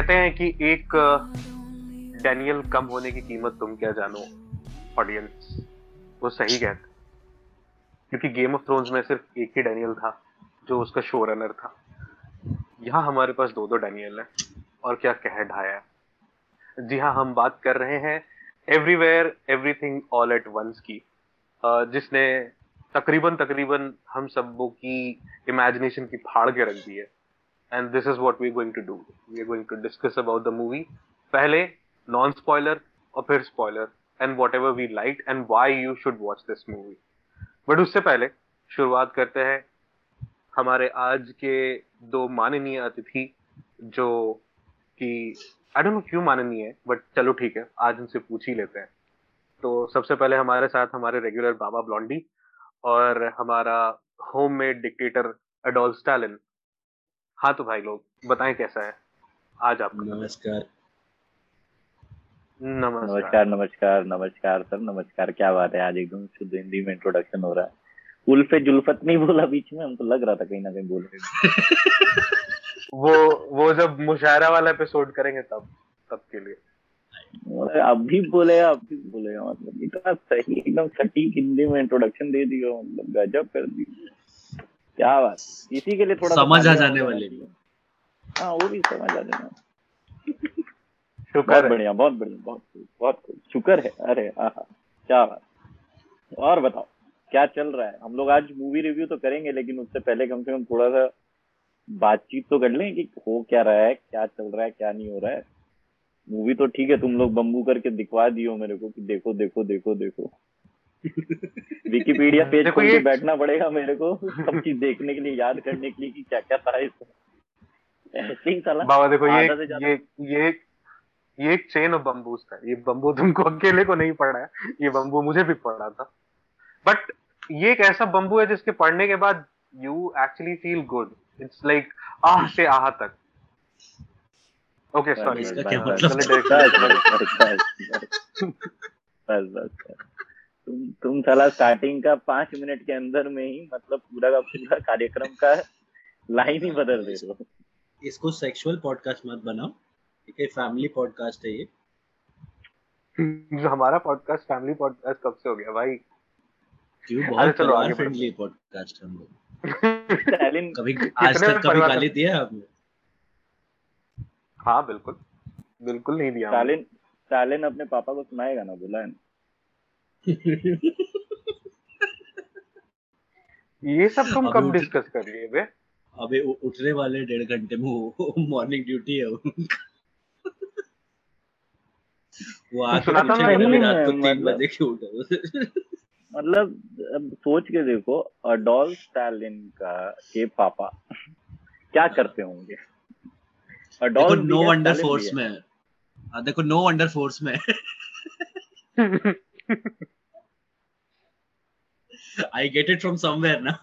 कहते हैं कि एक डैनियल कम होने की कीमत तुम क्या जानो ऑडियंस वो सही कहते क्योंकि गेम ऑफ़ थ्रोन्स में सिर्फ़ एक ही डैनियल था, जो उसका शो रनर था। यहाँ हमारे पास दो दो डैनियल हैं, और क्या कह ढाया। है जी हाँ हम बात कर रहे हैं everywhere everything all at once की। जिसने तकरीबन तकरीबन हम सबों की इमेजिनेशन की फाड़ के रख दी है। And this is what we going to do we are going to discuss about the movie पहले नॉन स्पॉइलर और फिर spoiler and whatever we like and why you should watch this movie but उससे पहले शुरुआत करते हैं हमारे आज के दो माननीय अतिथि जो कि आई डोंट नो क्यों माननीय है बट चलो ठीक है, आज उनसे पूछ ही लेते हैं। तो सबसे पहले हमारे साथ हमारे रेगुलर बाबा ब्लॉन्डी और हमारा होममेड डिक्टेटर अडोल्फ स्टालिन हाँ तो भाई लोग बताएँ कैसा है? आज आप नमस्कार। नमस्कार। नमस्कार नमस्कार नमस्कार सर नमस्कार क्या बात है? आज एकदम शुद्ध हिंदी में इंट्रोडक्शन हो रहा है। उल्फे जुल्फत नहीं बोला बीच में हमको लग रहा था कहीं ना कहीं बोल रहे वो वो जब मुशायरा वाला एपिसोड करेंगे तब तब के लिए। अब भी बोले अब भी बोले मतलब इतना सही एकदम सटीक हिंदी में इंट्रोडक्शन दे दिया मतलब गजब कर दी क्या बात। इसी के लिए थोड़ा समझ आ जाने वाले। हाँ वो भी समझ आ जाना शुक्र बढ़िया बहुत बढ़िया बहुत बहुत शुक्र है। अरे आहा क्या बात। और बताओ क्या चल रहा है? हम लोग आज मूवी रिव्यू तो करेंगे लेकिन उससे पहले कम से कम थोड़ा सा बातचीत तो कर लें कि हो क्या रहा है क्या चल रहा है क्या नहीं हो रहा है। मूवी तो ठीक है तुम लोग बम्बू करके दिखवा दियो मेरे को कि देखो देखो देखो देखो। विकिपीडिया पेज खोल के ये- बैठना पड़ेगा मेरे को सब चीज़ देखने के लिए याद करने के लिए कि क्या क्या था इसमें ही बाबा देखो ये ये ये ये एक चेन ऑफ़ बम्बूस था ये बम्बू तुमको अकेले को नहीं पड़ा है ये बम्बू मुझे भी पड़ा था बट ये एक ऐसा बम्बू है जिसके पढ़ने के बाद you actually feel good it's like आह से आह तक ओके सॉरी इसका क्या बस, मतलब तुम तुम साला स्टार्टिंग का पाँच मिनट के अंदर में ही मतलब पूरा का पूरा कार्यक्रम का लाइन ही बदल दे दो इसको सेक्सुअल पॉडकास्ट मत बनाओ। ठीक है फैमिली पॉडकास्ट है ये। हमारा पॉडकास्ट फैमिली पॉडकास्ट कब से हो गया भाई? क्यों बहुत चलो आगे परिवार फ्रेंडली पॉडकास्ट हम लोग। स्टालिन कभी आज तक कभी गाली दिया आपने? हाँ बिल्कुल। बिल्कुल नहीं दिया। स्टालिन स्टालिन अपने पापा को सुनाएगा ना बोला है ना। ये सब तुम कब डिस्कस कर लिए बे? अबे उठने वाले डेढ़ घंटे में मॉर्निंग ड्यूटी है वो आके रात को तीन मतलब- बजे क्यों उठा मतलब अब सोच के देखो अडोल्फ स्टालिन का के पापा क्या करते होंगे? देखो अडोल्फ नो है, वंडर फोर्स में हाँ, देखो नो वंडर फोर्स में I get it from somewhere ना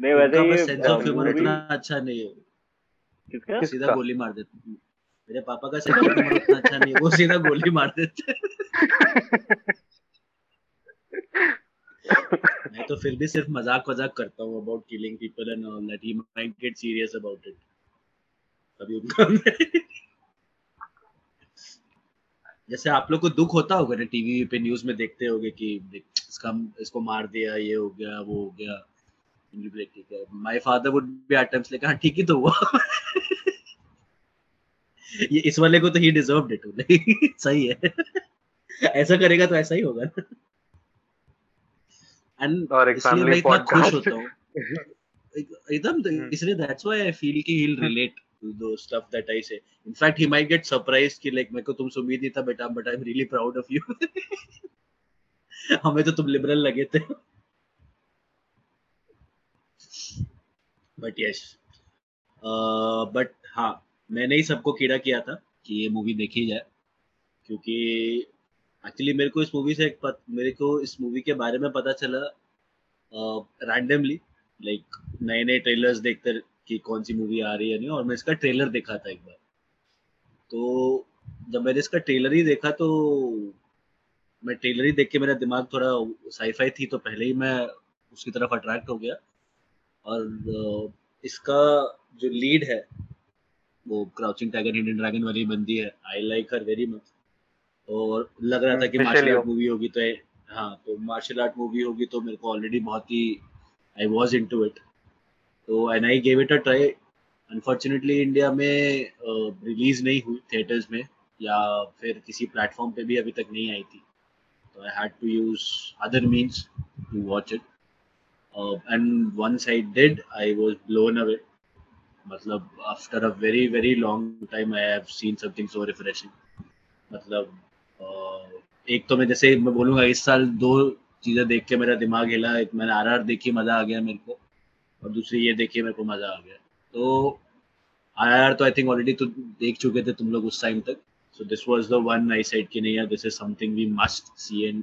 नहीं वैसे ये सेंस ऑफ़ ह्यूमर इतना अच्छा नहीं है किसका? सीधा गोली मार देते हैं। मेरे पापा का सेंस ऑफ़ ह्यूमर उतना अच्छा नहीं है वो सीधा गोली मार देते हैं। मैं तो फिर भी सिर्फ़ मज़ाक वजाक करता हूँ about killing people and all that he might get serious about it कभी उनका जैसे आप लोग को दुख होता होगा ना टीवी पे न्यूज़ में देखते होगे कि इसका इसको मार दिया ये हो गया वो हो गया। ठीक है my father would be at times like हाँ ठीक ही तो हुआ। ये इस वाले को तो ही डिजर्व्ड इट सही है। ऐसा करेगा तो ऐसा ही होगा ना। एंड और एक फैमिली खुश पॉडकास्ट होता हूँ। एक- एकदम तो हम्म। इसलिए दैट्स व्हाई आई फील कि he will relate to those stuff that I say in fact he might get surprised कि लाइक मेरे को तुमसे उम्मीद नहीं था बेटा but I am really proud of you हमें तो तुम लिबरल लगे थे। बट यस बट हाँ मैंने ही सबको कीड़ा किया था कि ये मूवी देखी जाए। क्योंकि एक्चुअली मेरे को इस मूवी से एक पत, मेरे को इस मूवी के बारे में पता चला रैंडमली लाइक नए नए ट्रेलर्स देखते कि कौन सी मूवी आ रही है नहीं और मैं इसका ट्रेलर देखा था एक बार। तो जब मैंने इसका ट्रेलर ही देखा तो मैं ट्रेलर ही देख के मेरा दिमाग थोड़ा साईफाई थी तो पहले ही मैं उसकी तरफ़ अट्रैक्ट हो गया। और इसका जो लीड है वो क्राउचिंग टाइगर हिडन ड्रैगन वाली बंदी है। I like her very much और लग रहा था कि मार्शल आर्ट मूवी होगी तो हाँ तो मार्शल आर्ट मूवी होगी तो मेरे को ऑलरेडी बहुत ही I was into it तो and I gave it a try unfortunately India में रिलीज़ नहीं हुई थिएटर्स में या फिर किसी प्लेटफॉर्म पे भी अभी तक नहीं आई थी। तो I had to use other means to watch it and once I did I was blown away मतलब after a very very long time I have seen something so refreshing मतलब अ, एक तो मैं जैसे मैं बोलूँगा इस साल दो चीज़ें देख के मेरा दिमाग हिला एक मैंने आर आर देखी मज़ा आ गया मेरे को। और दूसरी ये देखी मेरे को मज़ा आ गया। तो आर आर तो आई थिंक ऑलरेडी तो देख चुके थे तुम लोग उस टाइम तक। So this was the one I side कि नहीं यार this is something we must see and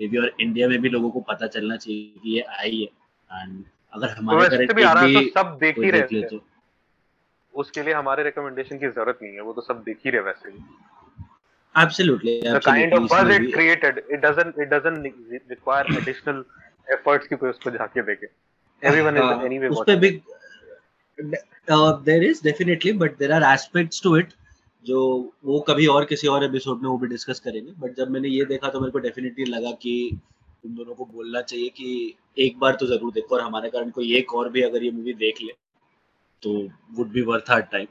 maybe और इंडिया में भी लोगों को पता चलना चाहिए कि ये आई है। एंड अगर तो हमारे वैसे करंट भी तो सब देख ही रहे तो। उसके लिए हमारे रिकमेंडेशन की ज़रूरत नहीं है वो तो सब देख ही रहे वैसे ही। The kind of buzz it absolutely created it doesn't it doesn't ne- require additional efforts कि कोई उसको जाके देखे। Everyone is हाँ, anyway watching भी it. There is definitely but there are aspects to it जो वो कभी और किसी और एपिसोड में वो भी डिस्कस करेंगे। बट जब मैंने ये देखा तो मेरे को डेफिनेटली लगा कि तुम दोनों को बोलना चाहिए कि एक बार तो ज़रूर देखो और हमारे कारण कोई एक और भी अगर ये मूवी देख ले तो would be worth our time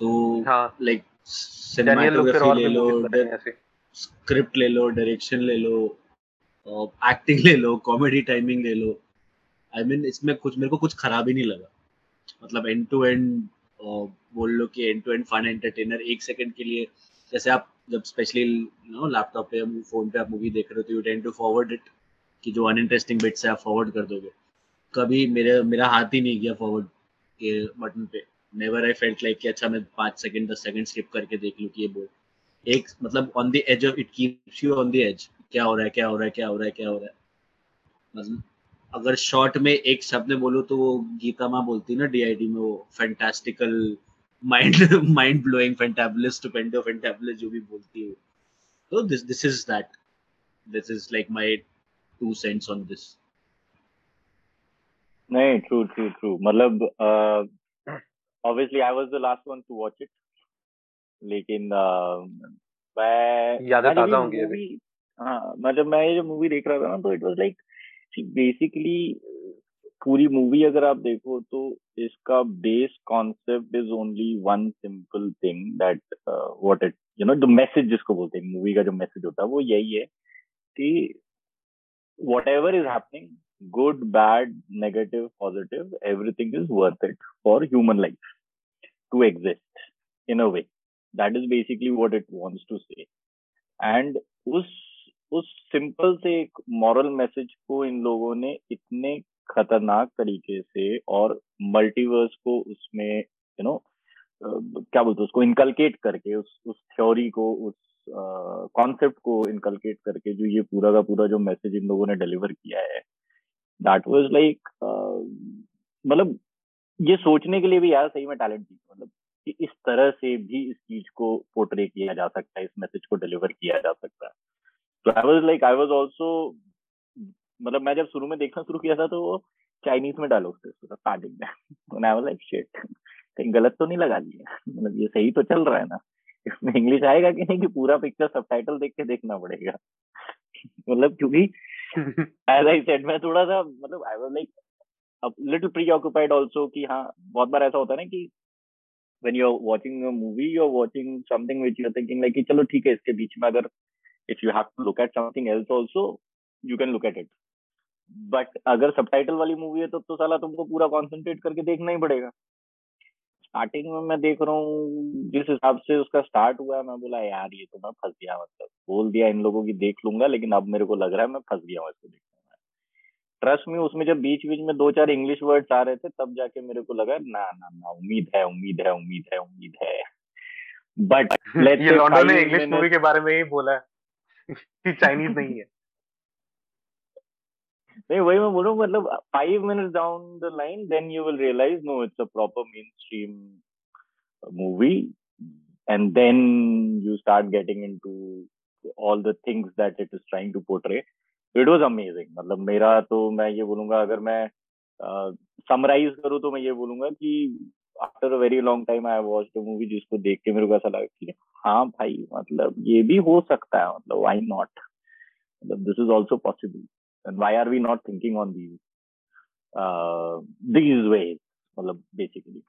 तो हाँ। लाइक सिनेमाटोग्राफी ले लो स्क्रिप्ट ले लो डायरेक्शन ले लो एक्टिंग ले लो कॉमेडी टाइमिंग ले लो। आई I मीन mean, इसमें कुछ मेरे को कुछ खराब ही नहीं लगा। मतलब एंड टू एंड बोल लो कि end to end fun entertainer एक सेकंड के लिए जैसे आप जब स्पेशली यू नो लैपटॉप पे फ़ोन पे आप मूवी देख रहे हो तो you tend to forward it कि जो अनइंटरेस्टिंग बिट्स है आप फॉरवर्ड कर दोगे। कभी मेरे मेरा हाथ ही नहीं गया फॉरवर्ड के बटन पे। नेवर आई फेल्ट लाइक कि अच्छा मैं पाँच सेकंड दस सेकंड स्किप करके देख लूँ कि ये बोल। एक मतलब on the edge of it keeps you on the edge क्या हो रहा है क्या हो रहा है क्या हो रहा है क्या हो रहा है। मतलब अगर शॉर्ट में एक शब्द में बोलो तो वो गीता माँ बोलती ना डीआईडी में वो fantastical mind mind blowing fantabulous stupendo fantabulous जो भी बोलती है। तो this this is that this is like my two cents on this नहीं ट्रू ट्रू ट्रू मतलब obviously I was the last one to watch it लेकिन uh, मैं यादें ताज़ा होंगी अभी। हाँ मैं मैं ये जो मूवी देख रहा था ना तो इट वाज लाइक बेसिकली पूरी मूवी अगर आप देखो तो इसका base concept is only one simple thing that what it you know the message जिसको बोलते हैं मूवी का जो मैसेज होता है, वो यही है कि whatever is happening good bad negative positive everything is worth it for human life to exist in a way that is basically what it wants to say and उस उस सिंपल से एक मॉरल मैसेज को इन लोगों ने इतने खतरनाक तरीके से और मल्टीवर्स को उसमें यू नो क्या बोलते उसको इनकलकेट करके, उस उस थ्योरी को, उस कॉन्सेप्ट को इनकलकेट करके जो ये पूरा का पूरा जो मैसेज इन लोगों ने डिलीवर किया है दैट वाज लाइक मतलब ये सोचने के लिए भी यार सही में टैलेंट थी मतलब कि इस तरह से भी इस चीज़ को पोर्ट्रे किया जा सकता है, इस मैसेज को डिलीवर किया जा सकता है। तो I was like I was also मतलब मैं जब शुरू में देखना शुरू किया था तो वो चाइनीज़ में डायलॉग थे स्टार्टिंग में। लाइक शिट कहीं गलत तो नहीं लगा दिया। मतलब ये सही तो चल रहा है ना। इसमें इंग्लिश आएगा कि नहीं कि पूरा पिक्चर सबटाइटल देख के देखना पड़ेगा। मतलब क्योंकि एज आई सेड मैं थोड़ा सा मतलब I was like little preoccupied also कि हाँ बहुत बार ऐसा होता है ना कि when you're watching a movie, you're watching something which you're thinking like कि चलो ठीक है, इसके बीच में अगर if you have to look at something else also you can look at it. But अगर सबटाइटल वाली मूवी है तो तो साला तुमको पूरा कंसंट्रेट करके देखना ही पड़ेगा। स्टार्टिंग में मैं देख रहा हूँ जिस हिसाब से उसका स्टार्ट हुआ मैं बोला यार ये तो मैं फंस गया मतलब बोल दिया इन लोगों की देख लूँगा लेकिन अब मेरे को लग रहा है मैं फंस गया हूँ इसको देखने में। ट्रस्ट में उसमें जब बीच बीच में दो चार इंग्लिश वर्ड्स आ रहे थे तब जाके मेरे को लगा ना ना ना उम्मीद है उम्मीद है उम्मीद है उम्मीद है। बट इंग्लिश मूवी के बारे में ही बोला है। चाइनीज़ नहीं है। नहीं वही मैं बोलूँ मतलब five minutes down the line then you will realize no it's a proper main stream movie and then you start getting into all the things that it is trying to portray it was amazing मतलब मेरा तो मैं ये बोलूँगा अगर मैं summarise uh, करूँ तो मैं ये बोलूँगा कि after a very long time I watch the movie जिसको देख के मेरे को ऐसा लगा कि हाँ भाई मतलब ये भी हो सकता है मतलब वाई नॉट मतलब this is also possible why are we not thinking on these uh, these ways? मतलब basically.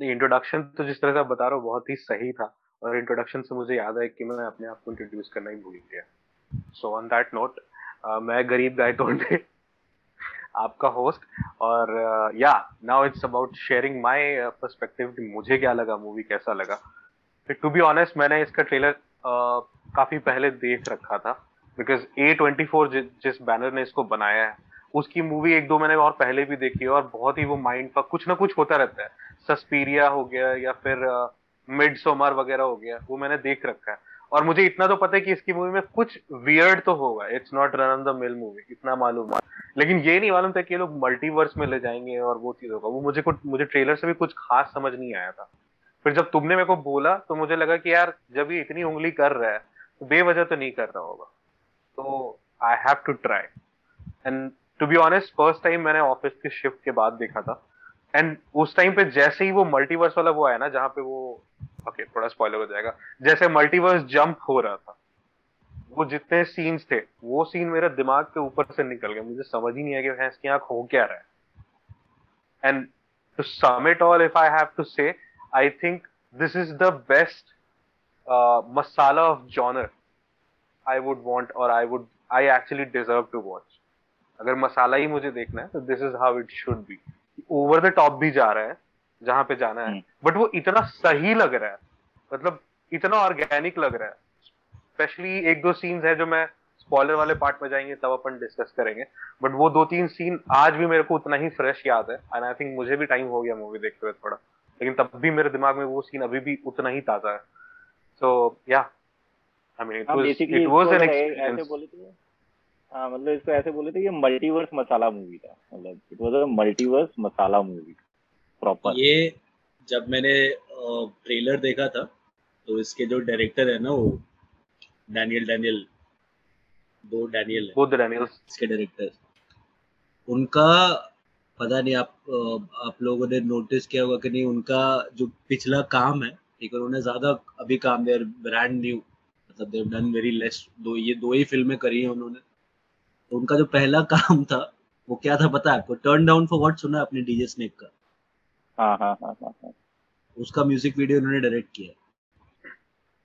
इंट्रोडक्शन तो जिस तरह से आप बता रहे हो बहुत ही सही था। और इंट्रोडक्शन से मुझे याद है कि मैं अपने आप को इंट्रोड्यूस करना ही भूल गया। सो ऑन दैट नोट मैं गरीब गाय तोड़ने आपका होस्ट और या now it's about sharing my perspective कि मुझे क्या लगा मूवी कैसा लगा. टू बी ऑनेस्ट मैंने इसका ट्रेलर uh, काफ़ी पहले देख रखा था. बिकॉज़ ए ट्वेंटी फोर जिस बैनर ने इसको बनाया है उसकी मूवी एक दो मैंने और पहले भी देखी है और बहुत ही वो माइंड का कुछ ना कुछ होता रहता है. सस्पीरिया हो गया या फिर मिड uh, सोमर वगैरह हो गया वो मैंने देख रखा है. और मुझे इतना तो पता है कि इसकी मूवी में कुछ वियर्ड तो होगा। It's not run on the mill movie इतना मालूम है। लेकिन ये नहीं मालूम था कि ये लोग मल्टीवर्स में ले जाएँगे और वो चीज़ होगा वो मुझे कुछ, मुझे ट्रेलर से भी कुछ खास समझ नहीं आया था। फिर जब तुमने मेरे को बोला तो मुझे लगा कि यार, जब ये इतनी उंगली कर रहा है तो बेवजह तो नहीं कर रहा होगा। तो I have to try and to be honest first time मैंने ऑफ़िस के शिफ्ट के बाद देखा था। एंड उस टाइम पे जैसे ही वो मल्टीवर्स वाला वो आया ना, जहाँ पे वो ओके थोड़ा स्पॉइलर हो जाएगा। जैसे मल्टीवर्स जंप हो रहा था वो जितने सीन्स थे वो सीन मेरे दिमाग के ऊपर से निकल गए। मुझे समझ ही नहीं आया कि आँख हो क्या रहा है। And to sum it all if I have to say think this is the best uh, masala of genre I would want or I would I actually deserve to watch. अगर मसाला ही मुझे देखना है तो this is how it should be over the top भी जा रहा है। जहाँ पे जाना है। बट वो इतना सही लग रहा है। मतलब इतना ऑर्गेनिक लग रहा है। स्पेशली एक दो सीन्स है जो मैं स्पॉइलर वाले पार्ट में जाएँगे तब अपन डिस्कस करेंगे। बट वो दो तीन सीन आज भी मेरे को उतना ही फ्रेश याद है। एंड आई थिंक मुझे भी टाइम हो गया मूवी देखते हुए थोड़ा। लेकिन तब भी मेरे दिमाग में वो सीन अभी भी उतना ही ताज़ा है। So yeah I mean it was it was an experience हाँ मतलब इसको ऐसे बोले थे कि मल्टीवर्स मसाला मूवी था। मतलब it was a multiverse masala movie proper ये जब मैंने ट्रेलर देखा था तो इसके जो डायरेक्टर है ना वो डैनियल डैनियल दो डैनियल है। बोथ डैनियल्स इसके डायरेक्टर उनका पता नहीं आप आप लोगों ने नोटिस किया होगा कि नहीं उनका जो पिछला काम है ठीक है उन्होंने ज़्यादा अभी काम देर ब्रांड न्यू मतलब देव डन वेरी लेस दो ये दो ही फ़िल्में करी हैं उन्होंने। तो उनका जो पहला काम था वो क्या था पता है आपको? टर्न डाउन फॉर व्हाट सुना आपने डीजे स्नेक का? हाँ हाँ हाँ उसका म्यूज़िक वीडियो उन्होंने डायरेक्ट किया।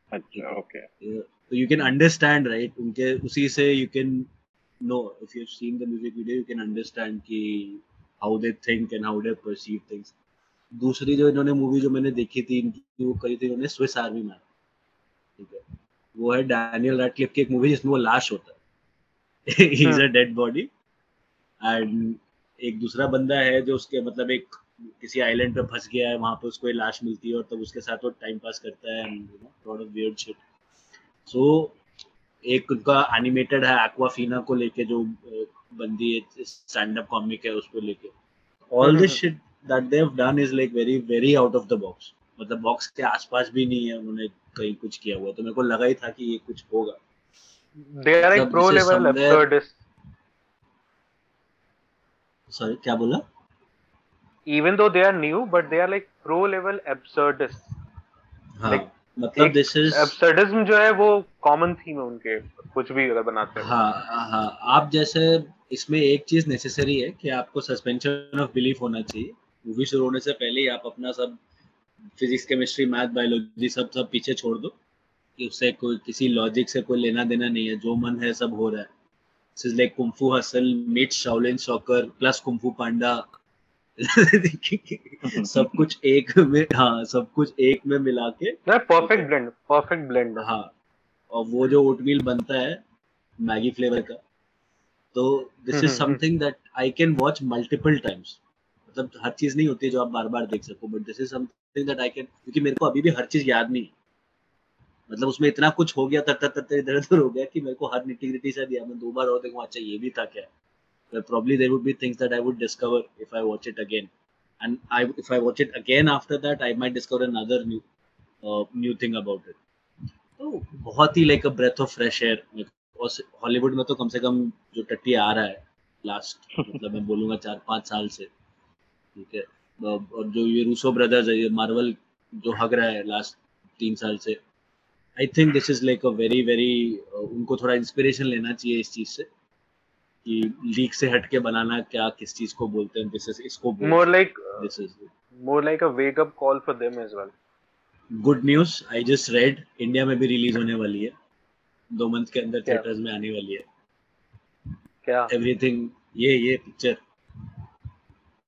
अच्छा ओके तो यू कैन अंडरस्टैंड राइट उनके उसी से you can know if you seen the music video you can understand कि how they think and how they perceive things दूसरी जो इन्होंने मूवी जो मैंने देखी थी इनकी वो करी थी इन्होंने स्विस आर्मी मैन ठीक है? वो है डैनियल रैडक्लिफ की एक मूवी जिसमें वो लाश होता है। He is a dead body and एक दूसरा बंदा है जो उसके मतलब एक किसी आइलैंड पे फंस गया है वहाँ पे उसको लाश मिलती है और तब उसके साथ वो टाइम पास करता है वियर्ड शिट सो एक उनका एनिमेटेड है एक्वाफीना को लेके जो बंदी है स्टैंड अप कॉमिक है उसको लेके। All this shit that they have done is like very very out of the box मतलब बॉक्स के आसपास भी नहीं है उन्होंने कहीं कुछ किया हुआ तो मेरे को लगा ही था कि ये कुछ होगा। They are like pro level absurdist. Sorry क्या बोला? Even though they are new but they are like pro level absurdists. हाँ like, मतलब दिस इज़ absurdism जो है वो कॉमन थीम है उनके कुछ भी बनाते हैं। हाँ हाँ आप जैसे इसमें एक चीज़ नेसेसरी है कि आपको सस्पेंशन ऑफ़ बिलीफ होना चाहिए। मूवी शुरू होने से पहले ही आप अपना सब फिजिक्स केमिस्ट्री मैथ बायोलॉजी सब सब पीछे छोड़ दो कि उससे कोई किसी लॉजिक से कोई लेना देना नहीं है जो मन है सब हो रहा है। Like Kung Fu Hustle meet Shaolin Soccer plus Kung Fu Panda सब कुछ एक में हाँ सब कुछ एक में मिला के। परफेक्ट ब्लेंड परफेक्ट ब्लेंड हाँ और वो जो ओटमील बनता है मैगी फ्लेवर का तो this is something that I can watch multiple times मतलब हर चीज़ नहीं होती है जो आप बार बार देख सको but this is something that I can क्योंकि मेरे को अभी भी हर चीज़ याद नहीं मतलब उसमें इतना कुछ हो गया तर तर इधर उधर हो गया कि मेरे को हर निटिग्रिटी से दिया। मैं दो बार और देखूँ अच्छा ये भी था क्या? Probably there would be things that I would discover if I watch it again. And I if I watch it again after that I might discover another new uh, new thing about it. तो बहुत ही like a breath of fresh air Hollywood में तो कम से कम जो टट्टी आ रहा है last मतलब मैं बोलूँगा चार पाँच साल से ठीक है? और जो ये रूसो ब्रदर्स है ये मार्वल जो हग रहा है लास्ट तीन साल से I think this is like a very very उनको थोड़ा इंस्पिरेशन लेना चाहिए इस चीज़ से। कि लीक से हटके बनाना क्या किस चीज़ को बोलते हैं दिस इज़ इसको more like this is more like a wake up call for them as well. Good news I just read India में भी रिलीज़ होने वाली है। दो मंथ के अंदर थिएटर्स में आने वाली है। क्या? एवरीथिंग ये ये पिक्चर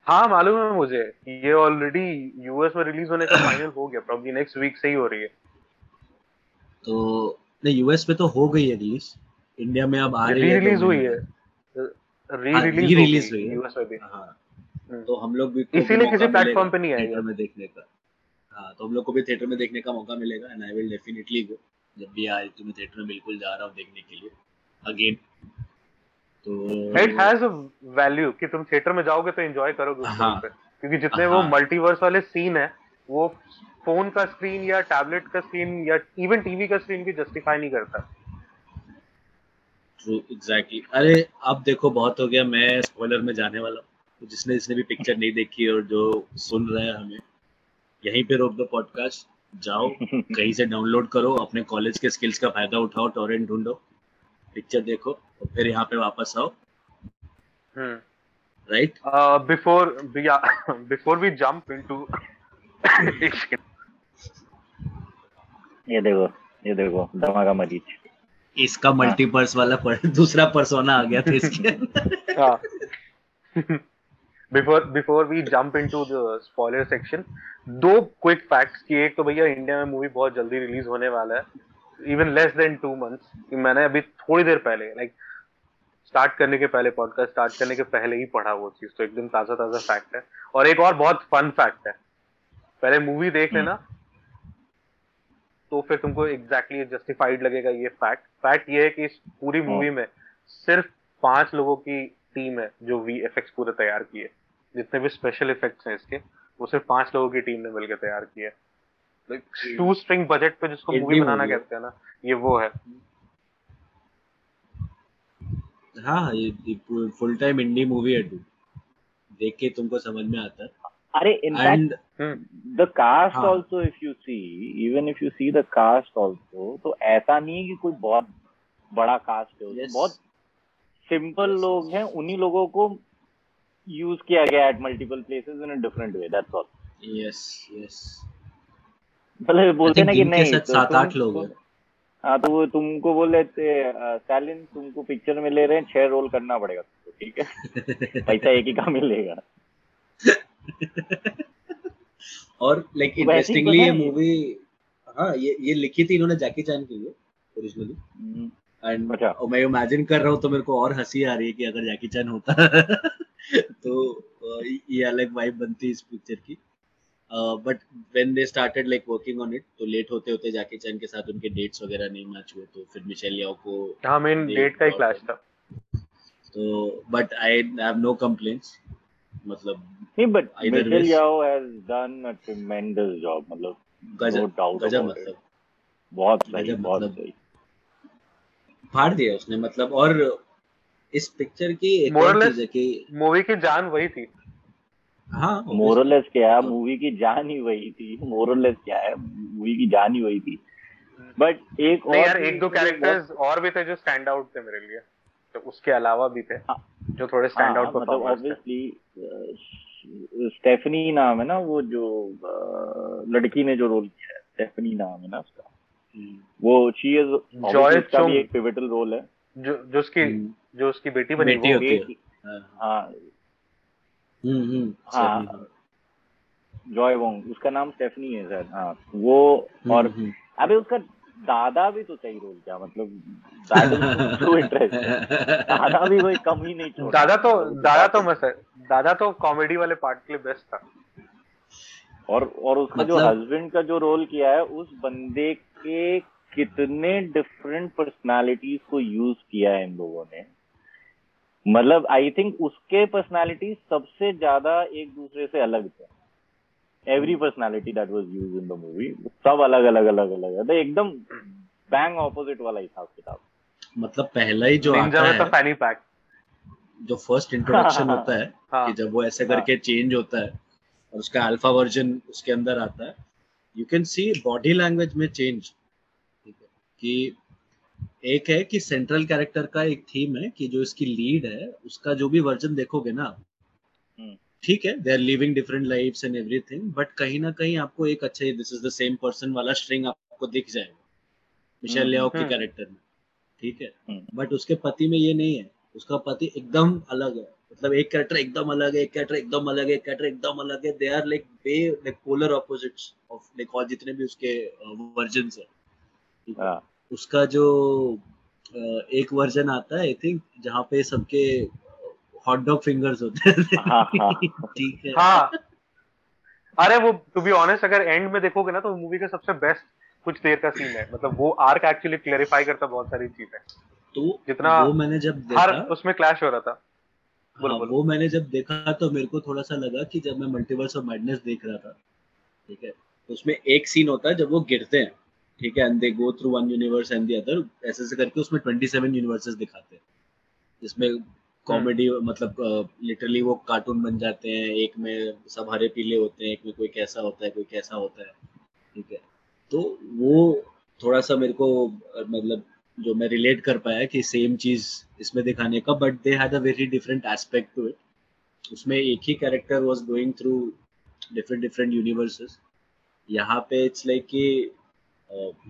हाँ मालूम है मुझे। ये ऑलरेडी यूएस में रिलीज़ होने का फाइनल हो गया। प्रॉब्ली नेक्स्ट वीक से ही हो रही है। तो नहीं यूएस में तो हो गई है रिलीज़ इंडिया में अब आ रही है रिलीज़ हुई है। री हाँ, रिलीज़ हुई यूएस में भी हाँ। तो हम लोग भी इसीलिए किसी प्लेटफॉर्म पे नहीं थिएटर में देखने का। हाँ तो हम लोग को भी थिएटर में देखने का मौका मिलेगा and I will definitely go जब भी आए तो मैं थिएटर में बिल्कुल जा रहा हूँ देखने के लिए अगेन तो इट हैज़ अ वैल्यू कि तुम थिएटर में जाओगे तो एंजॉय करोगे हाँ। क्योंकि जितने वो हाँ। मल्टीवर्स वाले सीन है वो फ़ोन का स्क्रीन या टैबलेट का स्क्रीन या इवन टीवी का स्क्रीन भी जस्टिफाई नहीं करता। ट्रू एग्जैक्टली अरे अब देखो बहुत हो गया मैं स्पॉइलर में जाने वाला हूँ। तो जिसने जिसने भी पिक्चर नहीं देखी और जो सुन रहा है हमें यहीं पे रोक दो पॉडकास्ट जाओ कहीं से डाउनलोड करो अपने कॉलेज के स्किल्स का फ़ायदा उठाओ टॉरेंट ढूंढो पिक्चर देखो और फिर यहाँ पे वापस आओ। हम्म। Right before before we jump into ये देखो ये देखो धमाका मरीज़। इसका मल्टीपर्स वाला पर, दूसरा पर्सोना आ गया था इसके अंदर। Before before we jump into the spoiler section दो क्विक फैक्ट्स कि एक तो भैया इंडिया में मूवी बहुत जल्दी रिलीज़ होने वाला है even less than two months कि मैंने अभी थोड़ी देर पहले लाइक like, स्टार्ट करने के पहले पॉडकास्ट स्टार्ट करने के पहले ही पढ़ा वो चीज़ तो एकदम ताज़ा ताज़ा फैक्ट है। और एक और बहुत फन फैक्ट है पहले मूवी देख लेना तो फिर तुमको एग्जैक्टली exactly जस्टिफाइड लगेगा ये फैक्ट फैक्ट ये है कि इस पूरी मूवी में सिर्फ़ पाँच लोगों की टीम है जो वी पूरे तैयार किए. जितने भी स्पेशल इफेक्ट्स हैं इसके वो सिर्फ़ पाँच लोगों की टीम ने मिलकर तैयार किए. टू स्ट्रिंग बजट पे जिसको मूवी बनाना कहते हैं ना ये वो है. हाँ ये फुल टाइम इंडी मूवी है देख के तुमको समझ में आता है। अरे in fact and hmm, the cast हाँ। Also if you see even if you see the cast also तो ऐसा नहीं है कि कोई बहुत बड़ा कास्ट है। Yes. बहुत सिंपल Yes, लोग हैं उन्हीं लोगों को यूज़ किया गया at multiple places in a different way that's all yes yes मतलब बोलते हैं ना कि नहीं तो सात आठ लोग हैं। हाँ तो वो तुमको बोले थे स्टालिन तुमको पिक्चर में ले रहे हैं छह रोल करना पड़ेगा ठीक है? पैसा एक ही का मिलेगा। और लाइक इंटरेस्टिंगली ये मूवी हाँ ये ये लिखी थी इन्होंने जैकी चैन की है ओरिजिनली हम्म, एंड अच्छा। और मैं इमेजिन कर रहा हूँ तो मेरे को और हँसी आ रही है कि अगर जैकी चैन होता। तो ये अलग वाइब बनती इस पिक्चर की। But when they started like working on it तो लेट होते होते जैकी चैन के साथ उनके डेट्स वगैरह नहीं मैच हुए तो फिर मिशेल याओ को हाँ मेन डेट का ही क्लैश था। तो but I have no complaints मतलब नहीं but Michelle Yeoh has done a tremendous job मतलब नो गजब डाउट गजब मतलब। बहुत सही गजब बहुत मतलब। सही। फाड़ दिया उसने मतलब और इस पिक्चर की एक और चीज़ है कि मूवी की जान वही थी। हाँ मोरलेस क्या है तो- मूवी की जान ही वही थी। मोरलेस क्या है मूवी की जान ही वही थी। बट एक और यार एक दो कैरेक्टर्स और भी थे जो स्टैंड आउट थे मेरे लिए। तो उसके अलावा भी थे। हाँ। जो थोड़े स्टैंड आउट हाँ, मतलब ऑब्वियसली स्टेफनी नाम है ना वो जो लड़की ने जो रोल किया है स्टेफनी नाम है ना उसका। हम्म, वो शी इज़ जॉय उसका भी एक पिवटल रोल है। जो जो उसकी हम्म, जो उसकी बेटी बनी बेटी होती है। हाँ, हाँ। हम्म, हम्म, हाँ। जॉय वोंग उसका नाम स्टेफनी है सर हाँ। वो और हम्म, अबे उसका दादा भी तो सही रोल किया मतलब टू इंटरेस्ट दादा भी कोई कम ही नहीं छोड़ा। दादा तो दादा तो मस्त है। दादा तो कॉमेडी वाले पार्ट के लिए बेस्ट था। और और उसका मतलब... जो हस्बैंड का जो रोल किया है उस बंदे के कितने डिफरेंट पर्सनालिटीज को यूज़ किया है इन लोगों ने। मतलब आई थिंक उसके पर्सनालिटी सबसे ज़्यादा एक दूसरे से अलग थे। Every personality that was used in the movie सब अलग अलग अलग अलग है एकदम बैंग ऑपोजिट वाला हिसाब किताब मतलब पहला ही जो आता तो है फैनी पैक जो फ़र्स्ट इंट्रोडक्शन होता है कि जब वो ऐसे करके चेंज होता है और उसका अल्फ़ा वर्जन उसके अंदर आता है you can see body language में चेंज ठीक है कि एक है कि सेंट्रल कैरेक्टर का एक थीम है कि जो इसकी लीड है उसका जो भी वर्जन देखोगे ना हम्म। ठीक है they are living different lifes and everything but कहीं ना कहीं आपको एक अच्छे this is the same person वाला स्ट्रिंग आपको दिख जाएगा मिशेल हम्म, लियाओ के हम्म। कैरेक्टर में ठीक है हम्म। बट उसके पति में ये नहीं है उसका पति एकदम अलग है मतलब एक कैरेक्टर एकदम अलग है एक कैरेक्टर एकदम अलग है एक कैरेक्टर एकदम अलग है they are like way like polar opposites of like और जितने भी उसके वर्जन्स ठीक है? हाँ उसका जो एक वर्जन आता है आई थिंक जहाँ पे सबके हॉट डॉग फिंगर्स होते हैं। हाँ, हाँ। ठीक है। हाँ। अरे वो टू बी ऑनेस्ट अगर एंड में देखोगे ना तो मूवी का सबसे बेस्ट कुछ देर का सीन है। मतलब वो आर्क एक्चुअली क्लेरिफाई करता बहुत सारी चीज़ें। तो जितना वो मैंने जब हर देखा उसमें क्लैश हो रहा था। बोलो, हाँ, बोलो। वो मैंने जब देखा तो मेरे को थोड़ा सा लगा कि जब मैं मल्टीवर्स ऑफ़ मैडनेस देख रहा था। ठीक है? तो उसमें एक सीन होता है जब वो गिरते हैं। ठीक है? And they go through one universe and the other ऐसे ऐसे करके उसमें 27 यूनिवर्सेस दिखाते हैं। जिसमें कॉमेडी मतलब लिटरली वो कार्टून बन जाते हैं, एक में सब हरे पीले होते हैं, एक में कोई कैसा होता है, कोई कैसा होता है, ठीक है? तो वो थोड़ा सा मेरे को मतलब जो मैं रिलेट कर पाया कि सेम चीज़ इसमें दिखाने का but they had a very different aspect to it उसमें एक ही character was going through different different universes यहाँ पे इट्स लाइक कि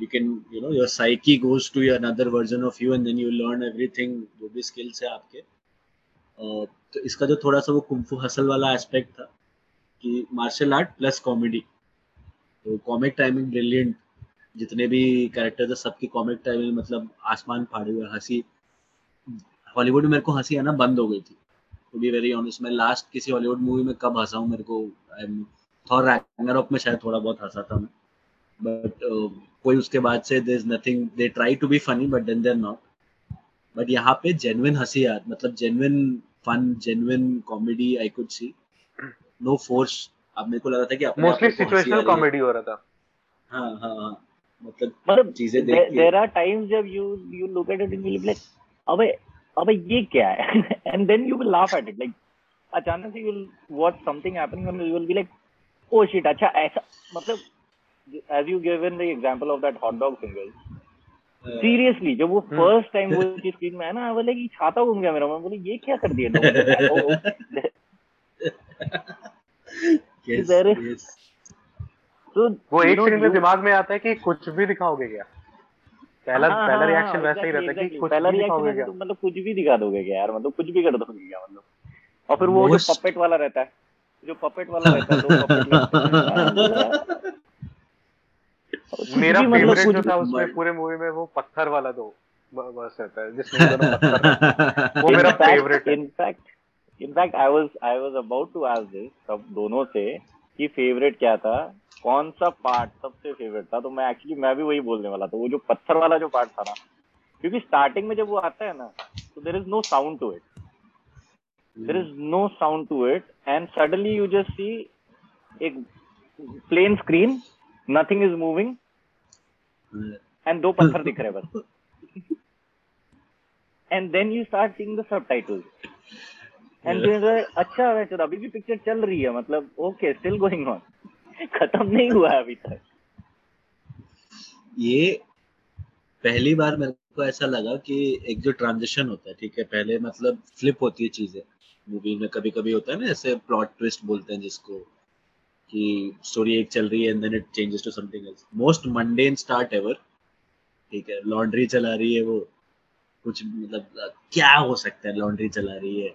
you can you know your psyche goes to another version of you and then you learn everything जो भी skills है आपके तो इसका जो थोड़ा सा वो कुंफू हसल वाला एस्पेक्ट था कि मार्शल आर्ट प्लस कॉमेडी तो कॉमिक टाइमिंग ब्रिलियंट जितने भी कैरेक्टर थे सबकी कॉमिक टाइमिंग मतलब आसमान फाड़े हुए हँसी। हॉलीवुड में मेरे को हँसी आना बंद हो गई थी। टू बी वेरी ऑनेस्ट मैं लास्ट किसी हॉलीवुड मूवी में कब हंसा हूँ मेरे को थॉर में शायद थोड़ा बहुत हंसा था मैं। बट uh, कोई उसके बाद से there is nothing they try to be funny but then there not but यहाँ पे जेन्युइन हँसी यार मतलब genuine fun genuine comedy I could see no force अब मेरे को लग रहा था कि अपने आप मोस्टली सिचुएशनल कॉमेडी हो। रहा था। हाँ हाँ हाँ। मतलब मतलब चीज़ें देख के। देर आर टाइम्स जब you you look at it and you like अबे अबे ये क्या है? And then you will laugh at it like अचानक से you will watch something happening and you will be like oh shit अच्छा ऐसा मतलब as you given the example of that hot dog fingers seriously जब वो हम्म। First time वो चीज़ screen में आया ना बोले कि छाता घूम गया मेरा मैं बोले ये क्या कर दिया. तो वो एक सेकंड में दिमाग में आता है कि कुछ भी दिखाओगे क्या? पहला हाँ, पहला हाँ, रिएक्शन हाँ, वैसा ही रहता है कि कुछ पहला भी दिखाओगे क्या? तो मतलब कुछ भी दिखा दोगे क्या यार? मतलब कुछ भी कर दोगे क्या मतलब? और फिर वो जो पपेट वाला रहता है जो पपेट वाला रहता है दो puppet लगते हैं। मेरा कुछ मतलब फेवरेट जो था उसमें पूरे मूवी में वो पत्थर वाला दो बस रहता है जिसमें वो मेरा favourite in fact in fact I was I was about to ask this सब दोनों से कि फेवरेट क्या था? कौन सा पार्ट सबसे फेवरेट था? तो मैं एक्चुअली मैं भी वही बोलने वाला था। वो जो पत्थर वाला जो पार्ट था ना क्योंकि स्टार्टिंग में जब वो आता है ना तो there is no sound to it there is no sound to it and suddenly you just see एक plain screen nothing is moving. And दो पत्थर दिख रहे बस। And then you start seeing the subtitles. And then you're like, अच्छा वैसे अभी भी पिक्चर चल रही है। मतलब ओके स्टिल गोइंग ऑन खत्म नहीं हुआ है अभी तक। ये पहली बार मेरे को ऐसा लगा कि एक जो ट्रांजिशन होता है ठीक है पहले मतलब फ्लिप होती है चीज़ें। मूवी में कभी कभी होता है ना ऐसे प्लॉट ट्विस्ट बोलते हैं जिसको। कि स्टोरी एक चल रही है and then it changes to something else most mundane start ever ठीक है लॉन्ड्री चला रही है वो. कुछ मतलब क्या हो सकता है लॉन्ड्री चला रही है?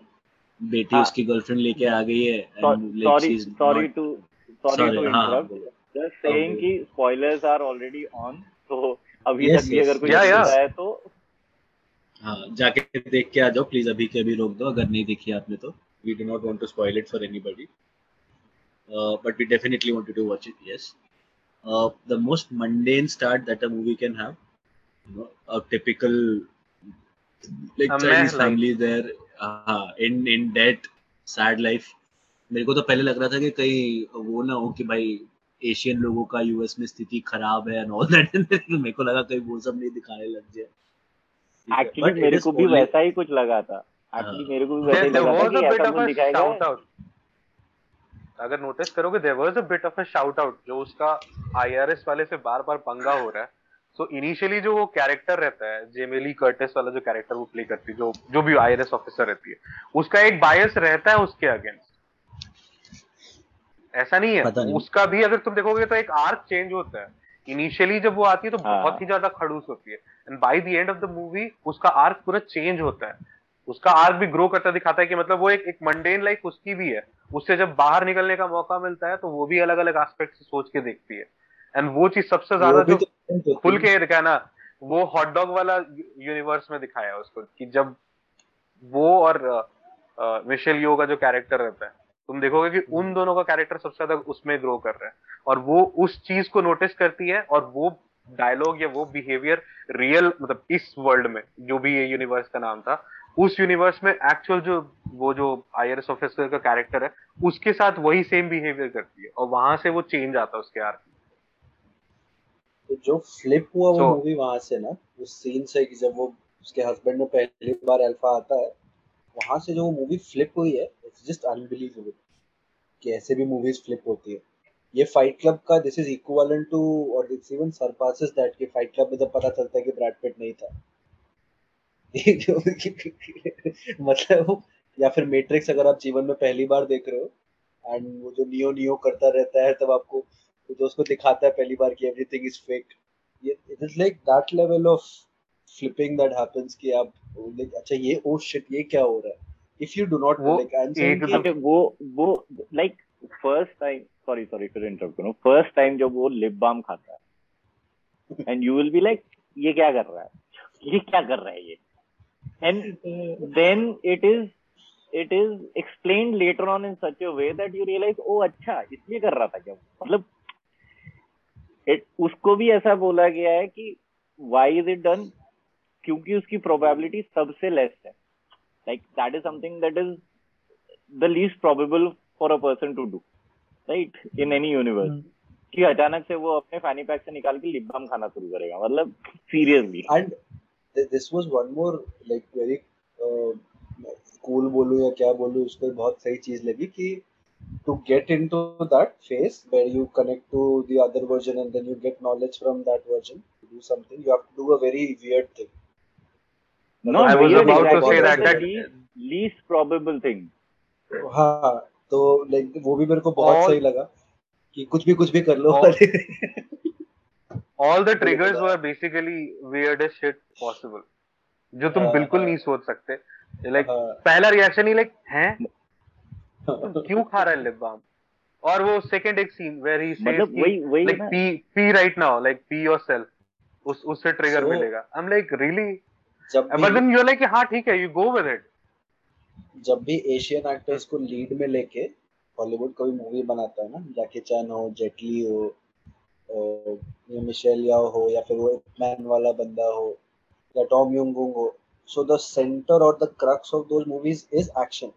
बेटी हाँ। उसकी गर्लफ्रेंड लेके आ गई है sorry sorry to sorry to interrupt just saying कि स्पॉयलर्स आर ऑलरेडी ऑन तो अभी Yes, तक भी yes. अगर कोई Yeah, yeah. है तो हाँ जाके देख के आ जाओ प्लीज़ अभी के अभी रोक दो अगर नहीं देखी आपने तो। We do not want to spoil it for anybody but we definitely want to watch it yes the most mundane start that a movie can have you know a typical like A Chinese family there uh, in in debt sad life. मेरे को तो पहले लग रहा था कि कहीं वो ना हो कि भाई एशियन लोगों का यूएस में स्थिति खराब है एंड ऑल दैट मेरे को लगा कहीं वो सब नहीं दिखाने लग जाए। एक्चुअली मेरे को भी वैसा ही कुछ लगा था। एक्चुअली हाँ। मेरे को भी वैसा ही there लगा था कि ऐसा कुछ दिखाएगा shout out अगर नोटिस करोगे there was a bit of a shout out जो उसका आईआरएस वाले से बार बार पंगा हो रहा है। सो so, इनिशियली जो वो कैरेक्टर रहता है जेमेली कर्टिस वाला जो कैरेक्टर वो प्ले करती है जो जो भी आईआरएस ऑफिसर रहती है उसका एक बायस रहता है उसके अगेंस्ट ऐसा नहीं है। नहीं। उसका भी अगर तुम देखोगे तो एक आर्क चेंज होता है। इनिशियली जब वो आती है तो हाँ। बहुत ही ज़्यादा खड़ूस होती है। And by the end of the movie उसका आर्क पूरा चेंज होता है। उसका आर्क भी ग्रो करता दिखाता है कि मतलब वो एक एक मंडेन लाइफ उसकी भी है। उससे जब बाहर निकलने का मौका मिलता है तो वो भी अलग अलग एस्पेक्ट से सोच के देखती है। एंड वो चीज़ सबसे ज़्यादा जो तो खुल के दिखाया ना वो हॉट डॉग वाला यूनिवर्स में दिखाया है उसको कि जब वो और मिशेल यो का जो कैरेक्टर रहता है तुम देखोगे कि उन दोनों का कैरेक्टर सबसे ज़्यादा उसमें ग्रो कर रहा है। और वो उस चीज़ को नोटिस करती है और वो डायलॉग या वो बिहेवियर रियल मतलब इस वर्ल्ड में जो भी ये यूनिवर्स का नाम था उस यूनिवर्स में एक्चुअल जो वो जो आईआरएस ऑफिसर का कैरेक्टर है उसके साथ वही सेम बिहेवियर करती है और वहाँ से वो चेंज आता है उसके आर्क तो जो फ्लिप हुआ वो मूवी वहाँ से ना उस सीन से कि जब वो उसके हस्बैंड में पहली बार अल्फ़ा आता है वहाँ से जो वो मूवी फ्लिप हुई है इट्स जस्ट अनबिलीवेबल कि ऐसे भी मूवीज़ फ्लिप होती है। ये फाइट क्लब का दिस इज़ इक्विवेलेंट टू और इट्स इवन सरपासेस दैट कि फाइट क्लब में जब पता चलता है कि ब्रैड पिट नहीं था। मतलब या फिर मैट्रिक्स अगर आप जीवन में पहली बार देख रहे हो एंड वो जो नियो नियो करता रहता है तब आपको तो जो उसको दिखाता है पहली बार कि एवरीथिंग इज़ फेक ये it is like that level of flipping that happens कि आप लाइक अच्छा ये ओ शिट ये क्या हो रहा है? If you do not like I am saying वो वो like first time sorry sorry फिर इंटरप्ट करूँ फ़र्स्ट टाइम जब वो लिप बाम खाता है and you will be like ये क्या कर रहा है? ये क्या कर रहा है ये? And then it is it is explained later on in such a way that you realise ओ अच्छा इसलिए कर रहा था क्या मतलब it, उसको भी ऐसा बोला गया है कि वाई इज़ इट डन क्योंकि उसकी प्रोबेबिलिटी सबसे लेस है। Like that is something that is the least probable for a person to do right? In any universe. कि अचानक से वो अपने फैनी पैक से निकाल के लिप बाम खाना शुरू करेगा मतलब seriously and this was one more like very cool बोलू या क्या बोलू उसको बहुत सही चीज़ लगी कि to get in that phase where you connect to their version and then you get knowledge from that version do something you have to do a very weird thing No, I was about to say that that least probable thing. हाँ तो like वो भी मेरे को बहुत सही लगा कि कुछ भी कुछ भी कर लो The triggers पता were basically weirdest shit possible जो तुम हाँ, बिल्कुल हाँ। नहीं सोच सकते। लाइक हाँ। पहला रिएक्शन ही लाइक हैं? क्यों खा रहा है लिप बाम और वो सेकंड एक सीन वेयर ही सेज मतलब वही वही like pee pee right now like pee yourself उस उससे ट्रिगर So- मिलेगा। आई एम लाइक रियली जब but then you are like हाँ ठीक है यू गो विद इट जब भी एशियन एक्टर्स को लीड में लेके हॉलीवुड कोई मूवी बनाता है ना जैकी चैन हो जेटली हो मिशेल याओ हो, या फिर वो मैन वाला बंदा हो, या टॉम युंगुंग हो। सो द सेंटर और the crux of those movies is action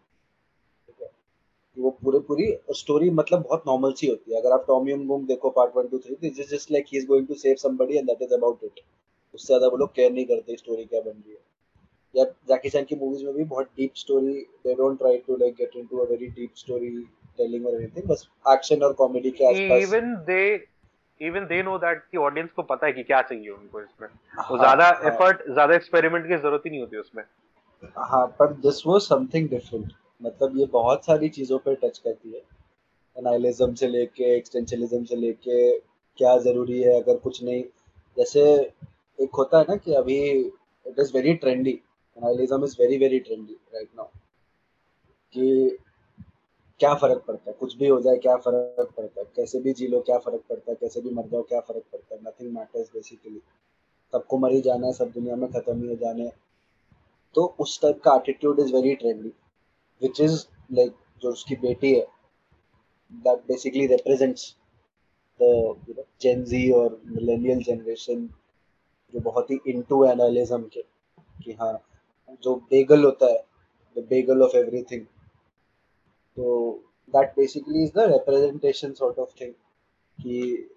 वो पूरे पूरी स्टोरी मतलब बहुत नॉर्मल सी होती है। अगर आप टॉम युंगुंग देखो part one two three this is just like he is going to save somebody and that is about it उससे ज़्यादा वो लोग केयर नहीं करते स्टोरी क्या बन रही है। या जैकी चैन की मूवीज़ में भी बहुत deep story they don't try to like get into a very deep story telling और एनीथिंग बस एक्शन और कॉमेडी के आसपास। Even they even they know that कि ऑडियंस को पता है कि क्या चाहिए उनको इसमें। वो हाँ, ज़्यादा हाँ, एफर्ट ज़्यादा एक्सपेरिमेंट की ज़रूरत ही नहीं होती उसमें। हाँ पर दिस वाज समथिंग डिफरेंट मतलब ये बहुत सारी चीज़ों पे टच करती है। एनालिज्म से लेके एक्सटेंशनलिज्म से लेके क्या ज़रूरी है अगर कुछ नहीं। जैसे एक होता है ना कि अभी it is very trendy nihilism is very very trendy right now कि क्या फ़र्क पड़ता है? कुछ भी हो जाए, क्या फ़र्क पड़ता है? कैसे भी जी लो, क्या फ़र्क पड़ता है? कैसे भी मर जाओ, क्या फ़र्क पड़ता है? नथिंग मैटर्स बेसिकली सबको मर ही जाना है, सब दुनिया में खत्म ही हो जाना है। तो उस टाइप का attitude is very trendy which is like जो उसकी बेटी है that basically represents the you Gen Z और मिलेनियल जनरेशन जो बहुत ही इनटू एनालिज्म के, कि हाँ जो बेगल होता है द बेगल ऑफ़ एवरीथिंग तो that basically is the representation sort of thing कि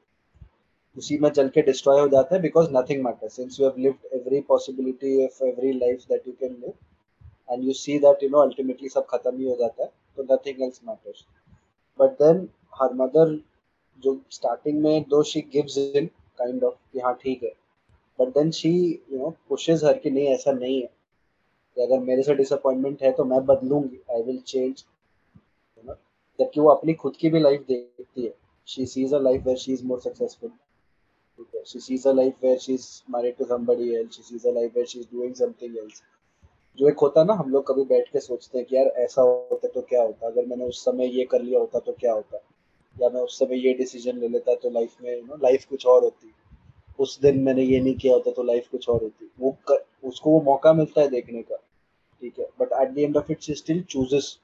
उसी में चल के डिस्ट्रॉय हो जाता है because nothing matter since you have lived every possibility of every life that you can live and you see that you know ultimately सब खत्म ही हो जाता है तो nothing else matters but then her mother जो स्टार्टिंग में दो she gives in kind of कि हाँ ठीक है. But then she you know pushes her कि नहीं, ऐसा नहीं है. कि अगर मेरे से डिसअपॉइंटमेंट है तो मैं बदलूँगी. आई विल चेंज जबकि वो अपनी खुद की भी लाइफ देखती है। She sees a life where she is more successful she sees a life where she's married to somebody else. She sees a life where she's doing something else. जो एक होता है ना हम लोग कभी बैठ के सोचते हैं कि यार ऐसा होता तो क्या होता? अगर मैंने उस समय ये कर लिया होता तो क्या होता? या मैं उस समय ये डिसीज़न ले लेता तो लाइफ में यू नो लाइफ कुछ और होती। उस दिन मैंने ये नहीं किया होता तो लाइफ कुछ और होती। वो कर, उसको वो मौका मिलता है देखने का। ठीक है? But at the end of it she still chooses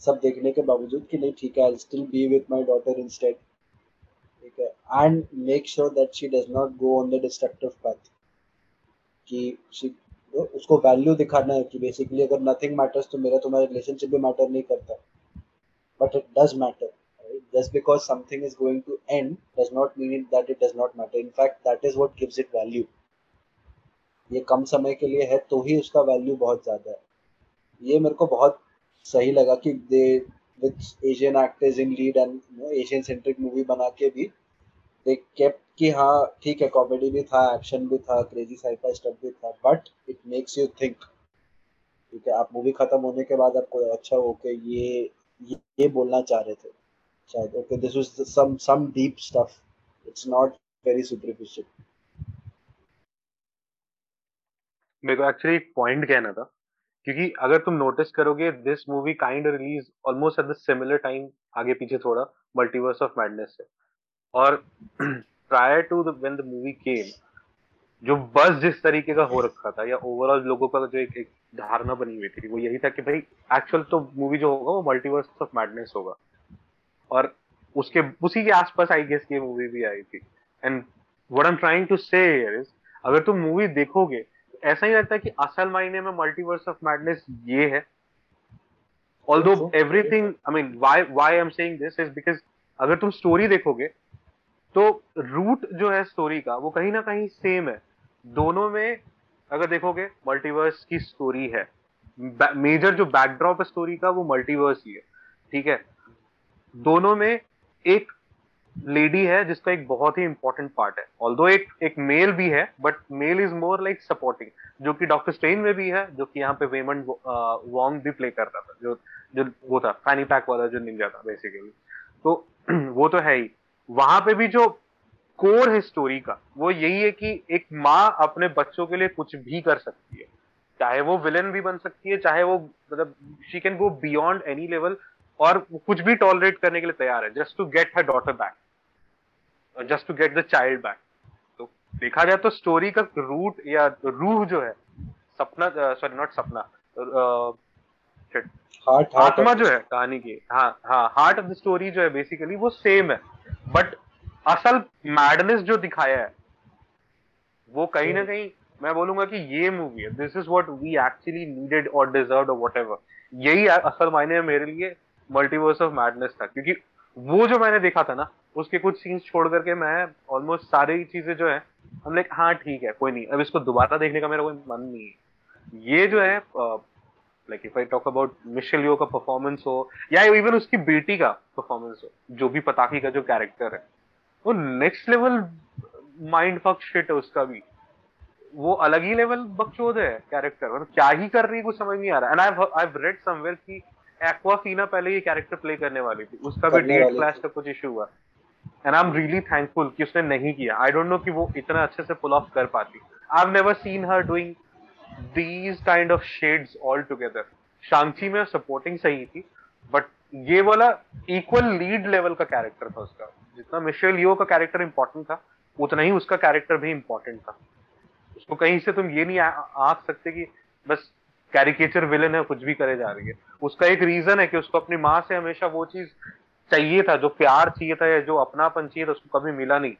सब देखने के बावजूद कि नहीं, ठीक है I still be with my daughter instead ठीक है? And make sure that she does not go on the destructive path कि शी उसको वैल्यू दिखाना है कि बेसिकली अगर नथिंग मैटर्स तो मेरा तुम्हारा रिलेशनशिप भी मैटर नहीं करता। But it does matter just because something is going to end does not mean that it does not matter. In fact, that is what gives it value. ये कम समय के लिए है तो ही उसका वैल्यू बहुत ज़्यादा है। ये मेरे को बहुत सही लगा कि they with Asian actors in lead and Asian centric movie बना के भी दे केप्ट कि हाँ ठीक है कॉमेडी भी था एक्शन भी था क्रेजी साइफाई स्टफ़ भी था but it makes you think ठीक है, आप मूवी खत्म होने के बाद आपको अच्छा ओके ये ये बोलना चाह रहे थे। शायद okay this was some some deep stuff it's not very superficial मेरे को एक्चुअली एक पॉइंट कहना था। क्योंकि अगर तुम नोटिस करोगे this movie kind release almost at the similar time आगे पीछे थोड़ा मल्टीवर्स ऑफ़ मैडनेस से और prior to when the movie came जो बस जिस तरीके का हो रखा था या ओवरऑल लोगों का जो एक, एक धारणा बनी हुई थी वो यही था कि भाई एक्चुअल तो मूवी जो होगा वो मल्टीवर्स ऑफ़ मैडनेस होगा। और उसके उसी के आसपास आई गेस ये मूवी भी आई थी। And what I am trying to say अगर तुम मूवी देखोगे ऐसा ही लगता है कि असल मायने में मल्टीवर्स ऑफ़ मैडनेस ये है। Although everything I mean why why I am saying this is because अगर तुम स्टोरी देखोगे तो रूट जो है स्टोरी का वो कहीं ना कहीं सेम है। दोनों में अगर देखोगे मल्टीवर्स की स्टोरी है। मेजर जो बैकड्रॉप है स्टोरी का वो मल्टीवर्स ही है। ठीक है? दोनों में एक लेडी है, जिसका एक बहुत ही इंपॉर्टेंट पार्ट है। ऑल्दो एक एक मेल भी है but male is more like supporting जो कि डॉक्टर स्ट्रेन में भी है, जो कि यहाँ पे वेमन वॉन्ग भी प्ले करता था, जो जो वो था फैनी पैक वाला जो निंजा था बेसिकली तो वो तो है ही। वहाँ पे भी जो कोर है स्टोरी का, वो यही है कि एक माँ अपने बच्चों के लिए कुछ भी कर सकती है। चाहे वो विलन भी बन सकती है, चाहे वो मतलब she can go beyond any level और कुछ भी टॉलरेट करने के लिए तैयार है just to get her daughter back just to get the child back तो देखा जाए तो स्टोरी का रूट या रूह जो है सपना सॉरी नॉट सपना हार्ट आत्मा जो है कहानी की हाँ हाँ हार्ट ऑफ़ द स्टोरी जो है बेसिकली वो सेम है. बट असल मैडनेस जो दिखाया है वो कहीं ना कहीं मैं बोलूँगा कि ये मूवी है. This is what we actually needed और डिजर्व और व्हाटएवर यही असल मायने में मेरे लिए मल्टीवर्स ऑफ़ मैडनेस था. क्योंकि वो जो मैंने देखा था ना, उसके कुछ सीन्स छोड़ करके मैं ऑलमोस्ट सारी चीज़ें जो है हम लाइक हाँ ठीक है, कोई नहीं। अब इसको दोबारा देखने का मेरा कोई मन नहीं है। ये जो है like if I talk about Michelle Yeoh का परफॉर्मेंस हो, या इवन उसकी बेटी का परफॉर्मेंस हो, जो भी पताकी का जो कैरेक्टर है, वो next level mind fuck shit है उसका भी। वो अलग ही लेवल बकचोद है कैरेक्टर मतलब क्या ही कर रही है कुछ समझ नहीं आ रहा। And I have read somewhere कि एक्वाफीना पहले ये कैरेक्टर प्ले करने वाली थी। उसका भी डेट क्लैश का कुछ इशू हुआ। And I am really thankful कि उसने नहीं किया। आई डोंट नो कि वो इतना अच्छे से पुल ऑफ़ कर पाती। I have never seen her doing these kind of shades all together Shang Chi में सपोर्टिंग सही थी बट ये वाला इक्वल लीड लेवल का कैरेक्टर था उसका। जितना मिशेल यो का कैरेक्टर इंपॉर्टेंट था उतना ही उसका कैरेक्टर भी इंपॉर्टेंट था। उसको कहीं से तुम ये नहीं आंक सकते कि बस कैरिकेचर विलन है कुछ भी करे जा रही है। उसका एक रीजन है कि उसको अपनी माँ से हमेशा वो चीज़ चाहिए था जो प्यार चाहिए था या जो अपनापन चाहिए था उसको कभी मिला नहीं।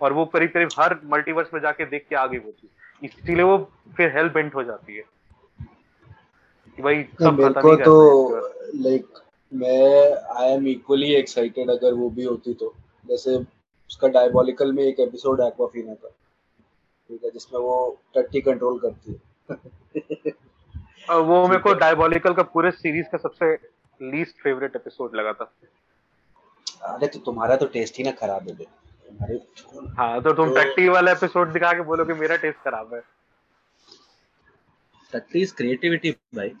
और वो करीब करीब हर मल्टीवर्स में जाके देख के आ गई वो चीज़। इसीलिए वो फिर हेल बेंट हो जाती है। कि भाई सब मेरे खत्म को ही तो लाइक मैं आई एम इक्वली एक्साइटेड अगर वो भी होती तो। जैसे उसका डायबोलिकल में एक एपिसोड एक्वाफीना का ठीक है जिसमें वो टट्टी कंट्रोल करती है। वो मेरे को है। डायबोलिकल का पूरे सीरीज़ का सबसे लीस्ट फेवरेट एपिसोड लगा था। अरे तो तुम्हारा तो टेस्ट ही ना खराब है। तुम्हारे हाँ तो तुम तो टट्टी वाला एपिसोड दिखा के बोलो कि मेरा टेस्ट खराब है। टट्टी इज़ क्रिएटिविटी भाई।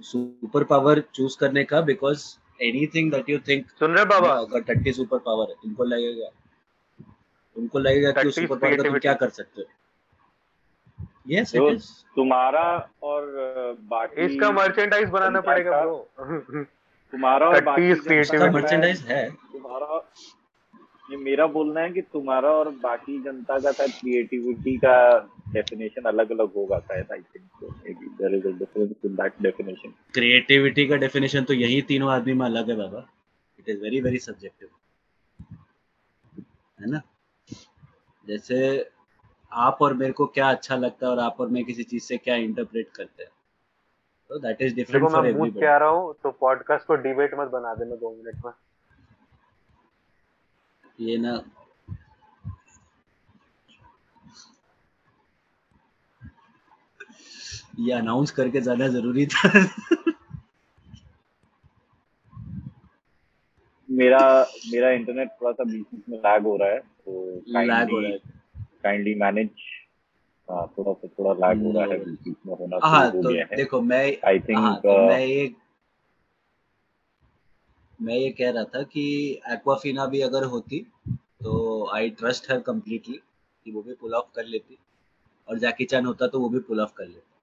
सुपर पावर चूज़ करने का because anything that you think सुन रहे बाबा? अगर टट्टी सुपर पावर है तुमको लगेगा तुमको लगेगा कि सुपर पावर का तुम क्या कर सकते हो? इट इज़ तुम्हारा और बाकी इसका मर्चेंडाइज बनाना पड़ेगा ब्रो तुम्हारा और बाकी is जनता उसका creativity। का मर्चेंडाइज है। तुम्हारा ये मेरा बोलना है कि तुम्हारा और बाकी जनता का शायद क्रिएटिविटी का डेफिनेशन अलग अलग होगा शायद I think maybe there is a difference in that definition creativity का डेफिनेशन तो यही तीनों आदमी में अलग है बाबा। It is very very subjective है ना? जैसे आप और मेरे को क्या अच्छा लगता है और आप और मैं किसी चीज़ से क्या इंटरप्रेट करते हैं? तो दैट इज़ डिफरेंट फॉर मैं मूड एवरीबॉडी पे आ रहा हूँ तो पॉडकास्ट को डिबेट मत बना देना दो मिनट में। ये ना ये अनाउंस करके जाना ज़रूरी था। मेरा मेरा इंटरनेट थोड़ा सा बीच बीच में लैग हो रहा है तो लैग हो रहा है। काइंडली मैनेज थोड़ा सा थोड़ा लैग हो रहा है बीच बीच में होना हाँ हो तो गया है। देखो मैं आई हाँ थिंक तो मैं ये मैं ये कह रहा था कि एक्वाफिना भी अगर होती तो आई ट्रस्ट हर कम्प्लीटली कि वो भी पुल ऑफ़ कर लेती। और जैकी चैन होता तो वो भी पुल ऑफ़ कर लेता।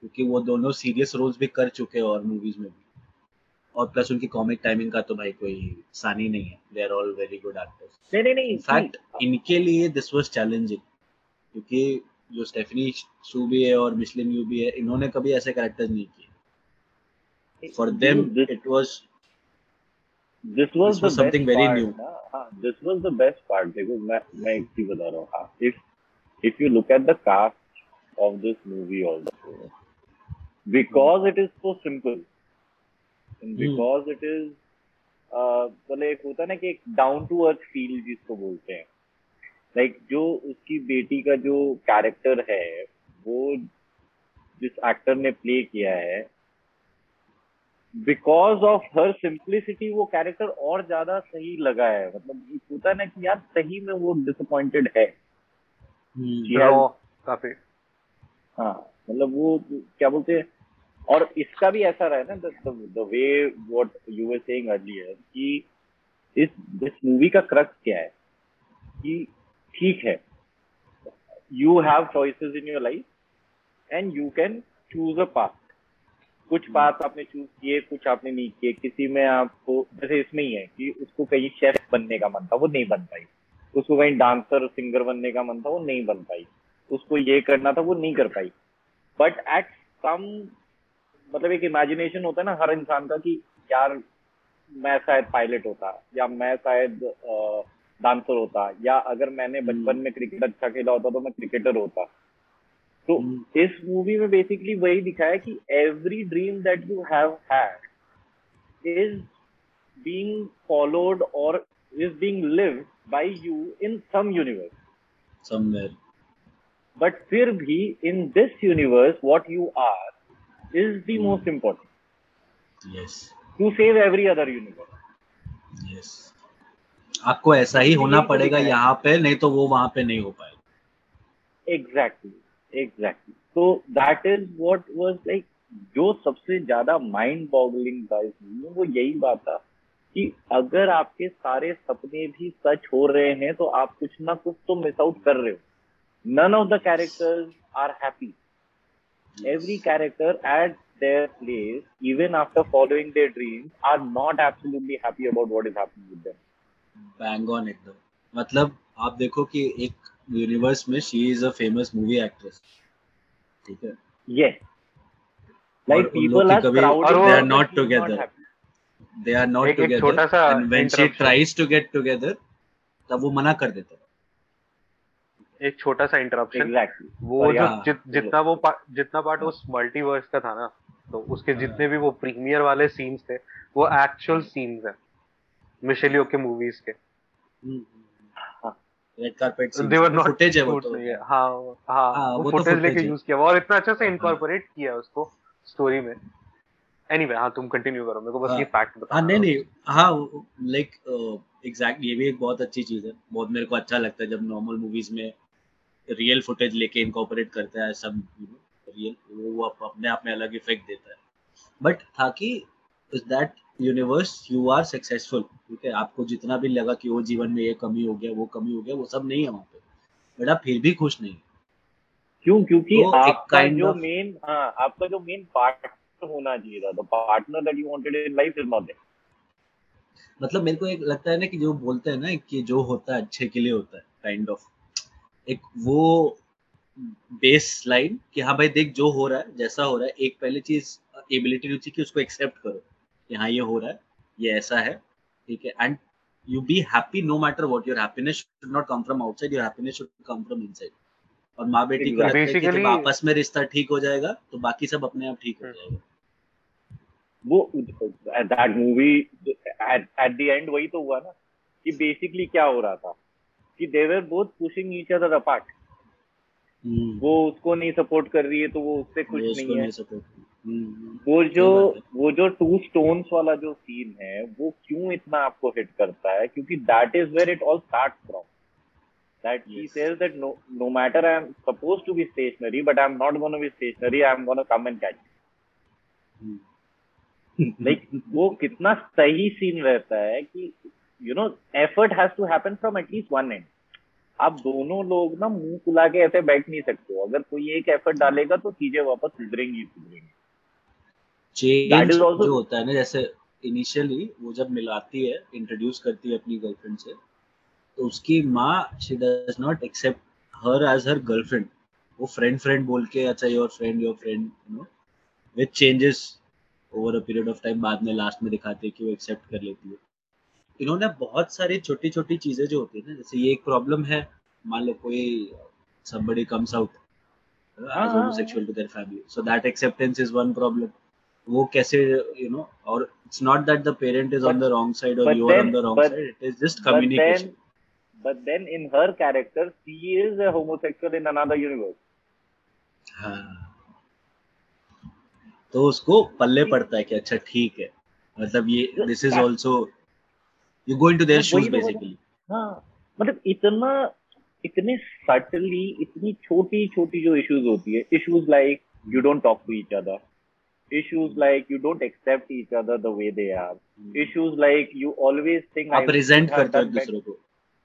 क्योंकि वो दोनों सीरियस रोल्स भी कर चुके हैं और मूवीज़ में भी। और प्लस उनकी कॉमिक टाइमिंग का तो भाई कोई सानी नहीं है। They are all very good actors नहीं नहीं नहीं इनफैक्ट इनके लिए दिस वाज चैलेंजिंग क्योंकि जो स्टेफनी शू भी है और मिशलिन यू भी है इन्होंने कभी ऐसे कैरेक्टर्स नहीं किए। For them it was this was this the was something best very part, new. ना हाँ this was the best part. देखो मैं मैं एक चीज़ बता रहा हूँ। हाँ if if you look at the cast of this movie also because it is so simple and Hmm. because it uh, मतलब एक होता है ना कि एक डाउन टू अर्थ फील जिसको बोलते हैं। लाइक like, जो उसकी बेटी का जो कैरेक्टर है वो जिस एक्टर ने प्ले किया है बिकॉज़ ऑफ़ हर सिंप्लिसिटी वो कैरेक्टर और ज़्यादा सही लगा है। मतलब होता है ना कि यार सही में वो डिसअपॉइंटेड है। रॉ काफ़ी। हाँ मतलब वो क्या बोलते हैं? और इसका भी ऐसा रहा है ना the way what you were saying earlier कि इस दिस मूवी का क्रक्स क्या है? कि ठीक है you have choices in your life and you can choose a path कुछ पाथ आपने चूज़ किए कुछ आपने नहीं किए। किसी में आपको जैसे इसमें ही है कि उसको कहीं शेफ बनने का मन था वो नहीं बन पाई। उसको कहीं डांसर सिंगर बनने का मन था वो नहीं बन पाई। उसको ये करना था वो नहीं कर पाई। बट एट सम मतलब एक इमेजिनेशन होता है ना हर इंसान का कि यार मैं शायद पायलट होता या मैं शायद डांसर होता या अगर मैंने बचपन में क्रिकेट अच्छा खेला होता तो मैं क्रिकेटर होता। तो हम्म। इस मूवी में बेसिकली वही दिखाया कि every dream that you have had is being followed और is being lived by you in some universe somewhere but फिर भी in this universe what you are is the mm. most important. Yes. To save every other universe. Yes. आपको ऐसा ही होना पड़ेगा यहाँ पे नहीं तो वो वहाँ पे नहीं हो पाएगा एग्जैक्टली एग्जैक्टली तो that is what was like जो सबसे ज़्यादा माइंड बॉगलिंग था इस में वो यही बात था कि अगर आपके सारे सपने भी सच हो रहे हैं तो आप कुछ ना कुछ तो मिस आउट कर रहे हो none of the characters are happy every character at their place, even after following their dreams, are not absolutely happy about what is happening with them. Bang on एकदम मतलब आप देखो कि एक यूनिवर्स में she is a famous movie actress ठीक है Yes. Like और उन लोग people की are कभी crowding they are her, not but she's together. happy. They are not एक- एक छोटा टुगेदर सा and when she interruption. Tries to get together तब वो मना कर देता है एक छोटा सा इंटरप्शन एग्जैक्टली वो जो जित, जितना वो पा, जितना पार्ट उस मल्टीवर्स का था ना तो उसके हाँ। जितने भी वो प्रीमियर वाले सीन्स थे वो एक्चुअल सीन्स हैं मिशेलियो के मूवीज़ के। Red carpet they were not footage है वो तो। हाँ। हाँ हाँ, वो वो तो फुटेज footage लेके यूज़ किया और इतना अच्छा से इनकॉर्पोरेट किया उसको स्टोरी में। एनीवे हाँ तुम कंटिन्यू करो मेरे को बस हाँ। ये फैक्ट बता हाँ नहीं नहीं हाँ लाइक एग्जैक्ट ये भी एक बहुत अच्छी चीज़ है। बहुत मेरे को अच्छा लगता है जब नॉर्मल मूवीज़ में रियल फुटेज लेके इनकॉर्पोरेट करता है सब रियल वो अपने आप में अलग इफ़ेक्ट देता है। बट था कि is that universe you are successful ठीक है? आपको जितना भी लगा कि वो जीवन में ये कमी हो गया वो कमी हो गया वो सब नहीं है वहाँ पे। बट आप फिर भी खुश नहीं क्यों? क्योंकि तो आपका जो मेन हाँ आपका जो मेन पार्टनर होना चाहिए था the partner that you wanted in life is not there मतलब मेरे को एक लगता है ना कि जो बोलते हैं ना कि जो होता है अच्छे के लिए होता है काइंड ऑफ़ एक वो बेस लाइन कि हाँ भाई देख जो हो रहा है जैसा हो रहा है एक पहली चीज़ एबिलिटी चाहिए कि उसको एक्सेप्ट करो कि हाँ ये हो रहा है ये ऐसा है ठीक है and you be happy no matter what your happiness should not come from outside your happiness should come from inside और माँ बेटी को लगता है कि जब आपस में रिश्ता ठीक हो जाएगा तो बाकी सब अपने आप ठीक हो हम्म। जाएगा। वो that movie at at the end वही तो हुआ ना कि बेसिकली क्या हो रहा था? कि they were both pushing each other apart. वो उसको नहीं सपोर्ट कर रही है तो वो उससे खुश उसको नहीं है नहीं करती। हम्म, वो जो है। वो जो टू स्टोन्स वाला जो सीन है वो क्यों इतना आपको हिट करता है क्योंकि that is where it all start from that he Yes. says that no no matter I am supposed to be stationary, but I'm not going to be stationary. I'm going to come and catch. you. Like वो कितना सही scene रहता है कि you know effort has to happen from at least one end. आप दोनों लोग ना मुँह फुला के ऐसे बैठ नहीं सकते हो। अगर कोई एक एफर्ट डालेगा तो चीज़ें वापस सुधरेंगी सुधरेंगी। चेंज also- जो होता है ना जैसे इनिशियली वो जब मिलाती है इंट्रोड्यूस करती है अपनी गर्लफ्रेंड से तो उसकी माँ she does not accept her as her girlfriend वो फ्रेंड फ्रेंड बोल के अच्छा your friend your friend you know with changes over a period of time बाद में लास्ट में दिखाते हैं कि वो एक्सेप्ट कर लेती है। इन्होंने बहुत सारी छोटी छोटी चीज़ें जो होती है ना जैसे ये एक प्रॉब्लम है मान लो कोई somebody comes out uh, हाँ, as हाँ, homosexual to their family so that acceptance is one problem वो कैसे और But- then- but in her character she is a homosexual in another universe हाँ तो उसको पल्ले पड़ता है कि अच्छा ठीक है मतलब ये this is also you go into their shoes basically हाँ मतलब इतना इतने सटली इतनी छोटी-छोटी जो इश्यूज़ होती है issues like you don't talk to each other issues like you don't accept each other the way they are issues like you always think आप प्रेजेंट करते हो दूसरों को।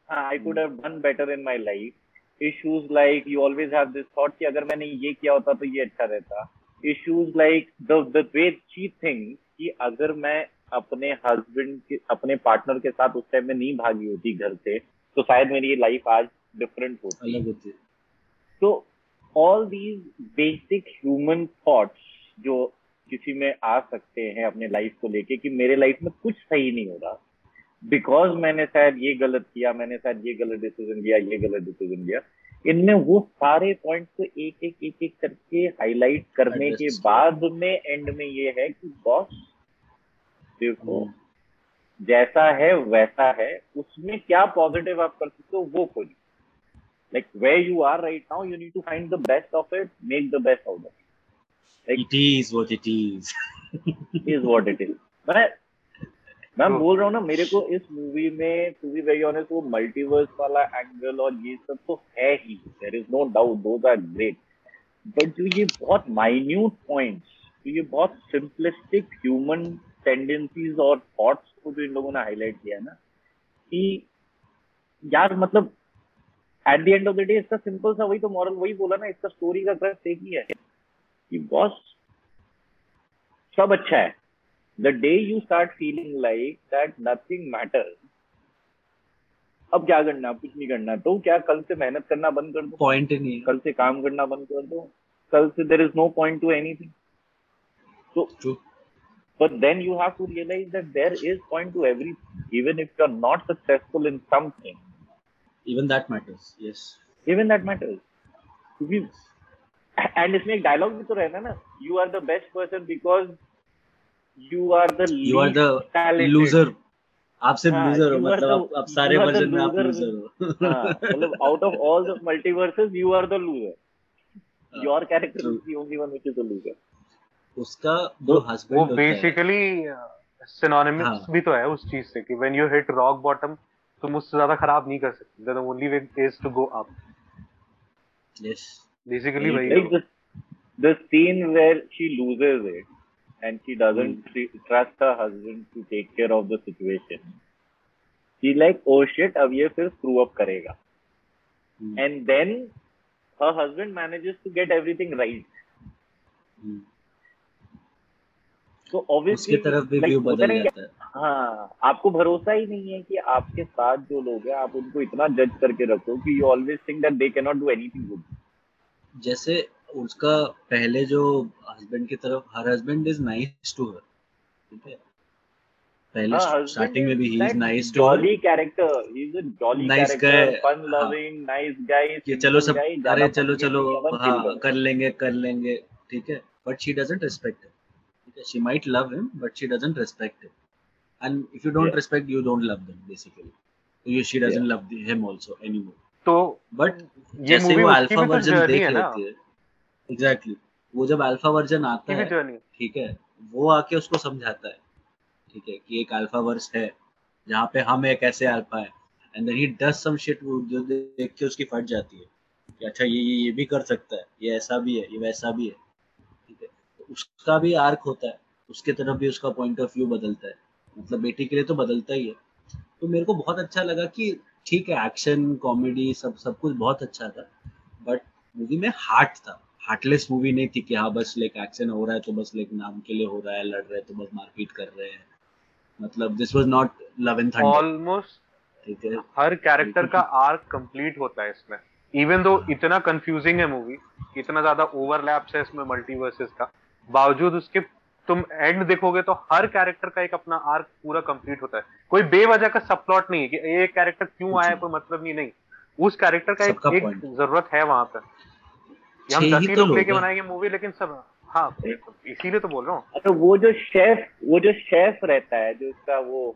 I could have done better in my life issues like you always have this thought कि अगर मैंने ये किया होता तो ये अच्छा रहता। Issues like the the way she think कि अगर मैं अपने हस्बैंड के अपने पार्टनर के साथ उस टाइम में नहीं भागी होती घर से तो शायद मेरी ये लाइफ आज डिफरेंट होती। अलग होती। तो all these basic human thoughts जो किसी में आ सकते हैं अपने लाइफ को लेके कि मेरे लाइफ में कुछ सही नहीं हो रहा। बिकॉज़ मैंने शायद ये गलत किया मैंने शायद ये गलत डिसीज़न लिया ये गलत डिसीज़न लिया। इनमें वो सारे पॉइंट्स को एक एक एक एक करके हाईलाइट करने के बाद में एंड में ये है कि बॉस देखो हम्म। जैसा है वैसा है। उसमें क्या पॉजिटिव आप कर सकते हो वो खोजिए like you are right now you need to find the best of it make the best out of it. Like- it is what it is is what it is. मैं मैं बोल रहा हूँ ना मेरे को इस मूवी में टू बी वेरी ऑनेस्ट वो मल्टीवर्स वाला एंगल और ये सब तो है ही। There is no doubt those are great but जो ये बहुत माइन्यूट पॉइंट्स जो ये बहुत सिंपलिस्टिक ह्यूमन टेंडेंसीज और थॉट्स को जो इन लोगों ने हाईलाइट किया ना कि यार मतलब at the end of the day इसका सिंपल सा वही तो मॉरल वही बोला ना इसका स्टोरी का क्रक्स एक ही है कि बॉस सब अच्छा है। The day you start feeling like that nothing matter अब क्या करना कुछ नहीं करना तो क्या कल से मेहनत करना बंद कर दो? पॉइंट नहीं कल से काम करना बंद कर दो। कल से there is no point to anything तो. But then you have to realize that there is point to everything even if you're not successful in something. Even that matters yes. Even that matters क्योंकि and इसमें एक dialogue भी तो रहता है ना you are the best person because you are the you are the loser आप सिर्फ़ हाँ, लूजर हो you are मतलब the- आप, आप सारे you are the वर्जन में आप loser. लूजर हो। हाँ, मतलब out of all the multiverses you are the loser your character is the only one which is the loser उसका जो हस्बैंड होता बेसिकली सिनोनिमस uh, हाँ. भी तो है उस चीज़ से कि when you hit rock bottom तुम उससे ज़्यादा खराब नहीं कर सकते। The only way is to go up yes basically वही the scene where she loses it and she doesn't trust her husband to take care of the situation she like oh shit अब ये फिर screw up करेगा। And then her husband manages to get everything right obviously उसके तरफ़ भी view बदल जाता है। हाँ आपको भरोसा ही नहीं है कि आपके साथ जो लोग हैं आप उनको इतना जज करके रखो कि you always think that they can not do anything good जैसे उसका पहले जो हस्बैंड की तरफ़ her husband is nice to her ठीक है? पहले हाँ, स्टार्टिंग में भी he is nice too jolly character he is a jolly Nice character fun हाँ। लविंग नाइस गाय कि चलो सब अरे चलो चलो हाँ कर लेंगे कर लेंगे ठीक है? बट शी डजंट रिस्पेक्ट ठीक है she might love him but she doesn't respect him and if Yeah. You don't love them basically तो you she doesn't Yeah. love him also anymore तो बट जैसे वो अल्फ़ा तो version देख लेती है। एग्जैक्टली वो जब अल्फ़ा वर्जन आता है ठीक है वो आके उसको समझाता है ठीक है कि एक अल्फ़ा वर्स है जहाँ पे हम एक ऐसे अल्फ़ा है। And then he does some shit जो देख के उसकी फट जाती है कि अच्छा ये ये ये भी कर सकता है ये ऐसा भी है ये वैसा भी है। तो उसका भी आर्क होता है उसके तरफ़ भी उसका पॉइंट ऑफ़ व्यू बदलता है। मतलब बेटी के लिए तो बदलता ही है। तो मेरे को बहुत अच्छा लगा कि ठीक है एक्शन कॉमेडी सब सब कुछ बहुत अच्छा था। बट मूवी में हार्ट था। हार्टलेस मूवी नहीं थी कि हाँ बस लाइक एक्शन हो रहा है तो बस लाइक नाम के लिए हो रहा है लड़ रहे हैं तो बस मारपीट कर रहे हैं। मतलब this was not love and thunder almost ठीक है। हर कैरेक्टर का आर्क कंप्लीट होता है इसमें। इवन दो इतना कंफ्यूजिंग है मूवी इतना ज़्यादा ओवरलैप्स है इसमें मल्टीवर्सेस का। बावजूद उसके तुम एंड देखोगे तो हर कैरेक्टर का एक अपना आर्क पूरा कंप्लीट होता है। कोई बेवजह का सब प्लॉट नहीं है कि ये कैरेक्टर क्यों आया कोई मतलब नहीं नहीं। उस कैरेक्टर का एक, एक ज़रूरत है वहाँ पर हम दस ही ही तो लोग लेके बनाएँगे मूवी लेकिन सब हाँ इसीलिए तो बोल रहा हूँ। अच्छा वो जो शेफ वो जो शेफ रहता है जो उसका वो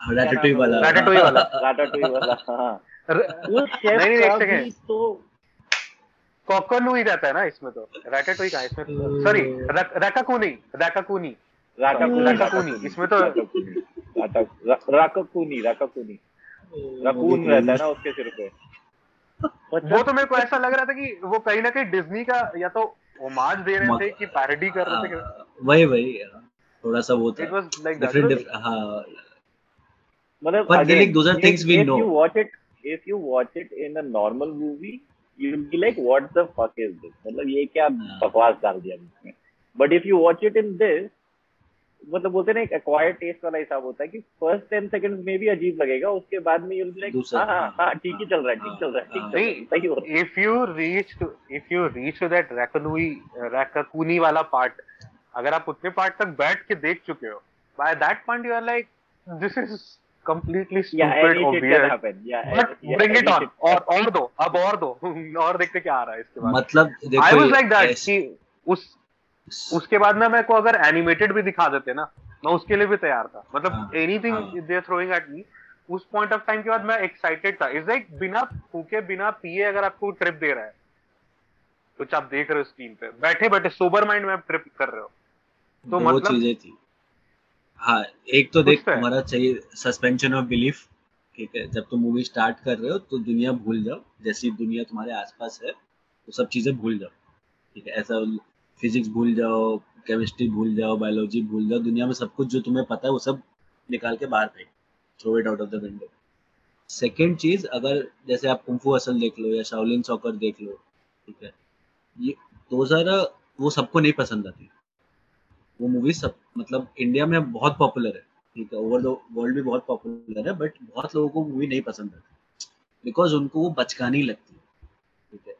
रैटाटूई नाम है वाला? वाला। राटाटोई वाला हाँ। र- शेफ नहीं, नहीं, का भी तो कॉकरलू ही रहता है ना इसमें तो। रैटाटोई का इसमें? सॉरी रकाकूनी रकाकूनी। राटाकूनी, इसमें तो- राकाकूनी राकाकूनी। रकून रहता है ना उसके सिर पे। वो तो मेरे को ऐसा लग रहा था कि वो कहीं ना कहीं डिज्नी का या तो होमाज दे रहे थे कि पैरोडी कर रहे थे हाँ, वही वही थोड़ा सा वो था। इट वाज लाइक डिफरेंट हाँ। मतलब But again, like, those are if- things we if know. you watch it if you watch it in a normal movie you'll be like what the fuck is this मतलब ये क्या हाँ. बकवास डाल दिया इसमें but if you watch it in this मतलब बोलते हैं ना एक acquired taste वाला हिसाब होता है कि first 10 seconds में भी अजीब लगेगा उसके बाद में you'll be like दूसरा, हाँ हाँ हाँ, हाँ ठीक ही चल रहा है ठीक हाँ, चल रहा है ठीक हाँ. है सही हो रहा है if you reach to if you reach to that रकनूई रकाकूनी वाला पार्ट अगर आप उतने पार्ट तक बैठ के देख चुके हो by that point you are like this is completely yeah stupid any or weird. happen yeah but yeah, bring it on. shit- और और दो अब और दो। और देखते क्या आ रहा है इसके बाद। मतलब देखो आई वाज ये लाइक दैट ऐसे- कि उस उसके बाद ना मेरे को अगर एनिमेटेड भी दिखा देते ना मैं उसके लिए भी तैयार था। मतलब anything. They are throwing at me उस पॉइंट ऑफ़ टाइम के बाद मैं एक्साइटेड था। इज़ लाइक बिना फूके बिना पिए अगर आपको ट्रिप दे रहा है कुछ आप देख रहे हो स्क्रीन पे। बैठे बैठे सोबर माइंड में आप ट्रिप कर रहे हो। तो मतलब- चीज़ें थी। हाँ एक तो देख तो तुम्हारा चाहिए सस्पेंशन ऑफ़ बिलीफ ठीक है? जब तुम मूवी स्टार्ट कर रहे हो तो दुनिया भूल जाओ। जैसी दुनिया तुम्हारे आसपास है वो सब चीज़ें भूल जाओ। ठीक है? ऐसा फिजिक्स भूल जाओ केमिस्ट्री भूल जाओ बायोलॉजी भूल जाओ दुनिया में सब कुछ जो तुम्हें पता है वो सब निकाल के बाहर फेंक throw it out of the window second चीज़ अगर जैसे आप कुंफू असल देख लो या शाओलिन सॉकर देख लो ठीक है? ये दो वो सबको नहीं पसंद आती। वो मूवी सब मतलब इंडिया में बहुत पॉपुलर है, ठीक है? ओवर द वर्ल्ड भी बहुत पॉपुलर है बट बहुत लोगों को मूवी नहीं पसंद आती। बिकॉज़ उनको वो बचकानी लगती है, ठीक है?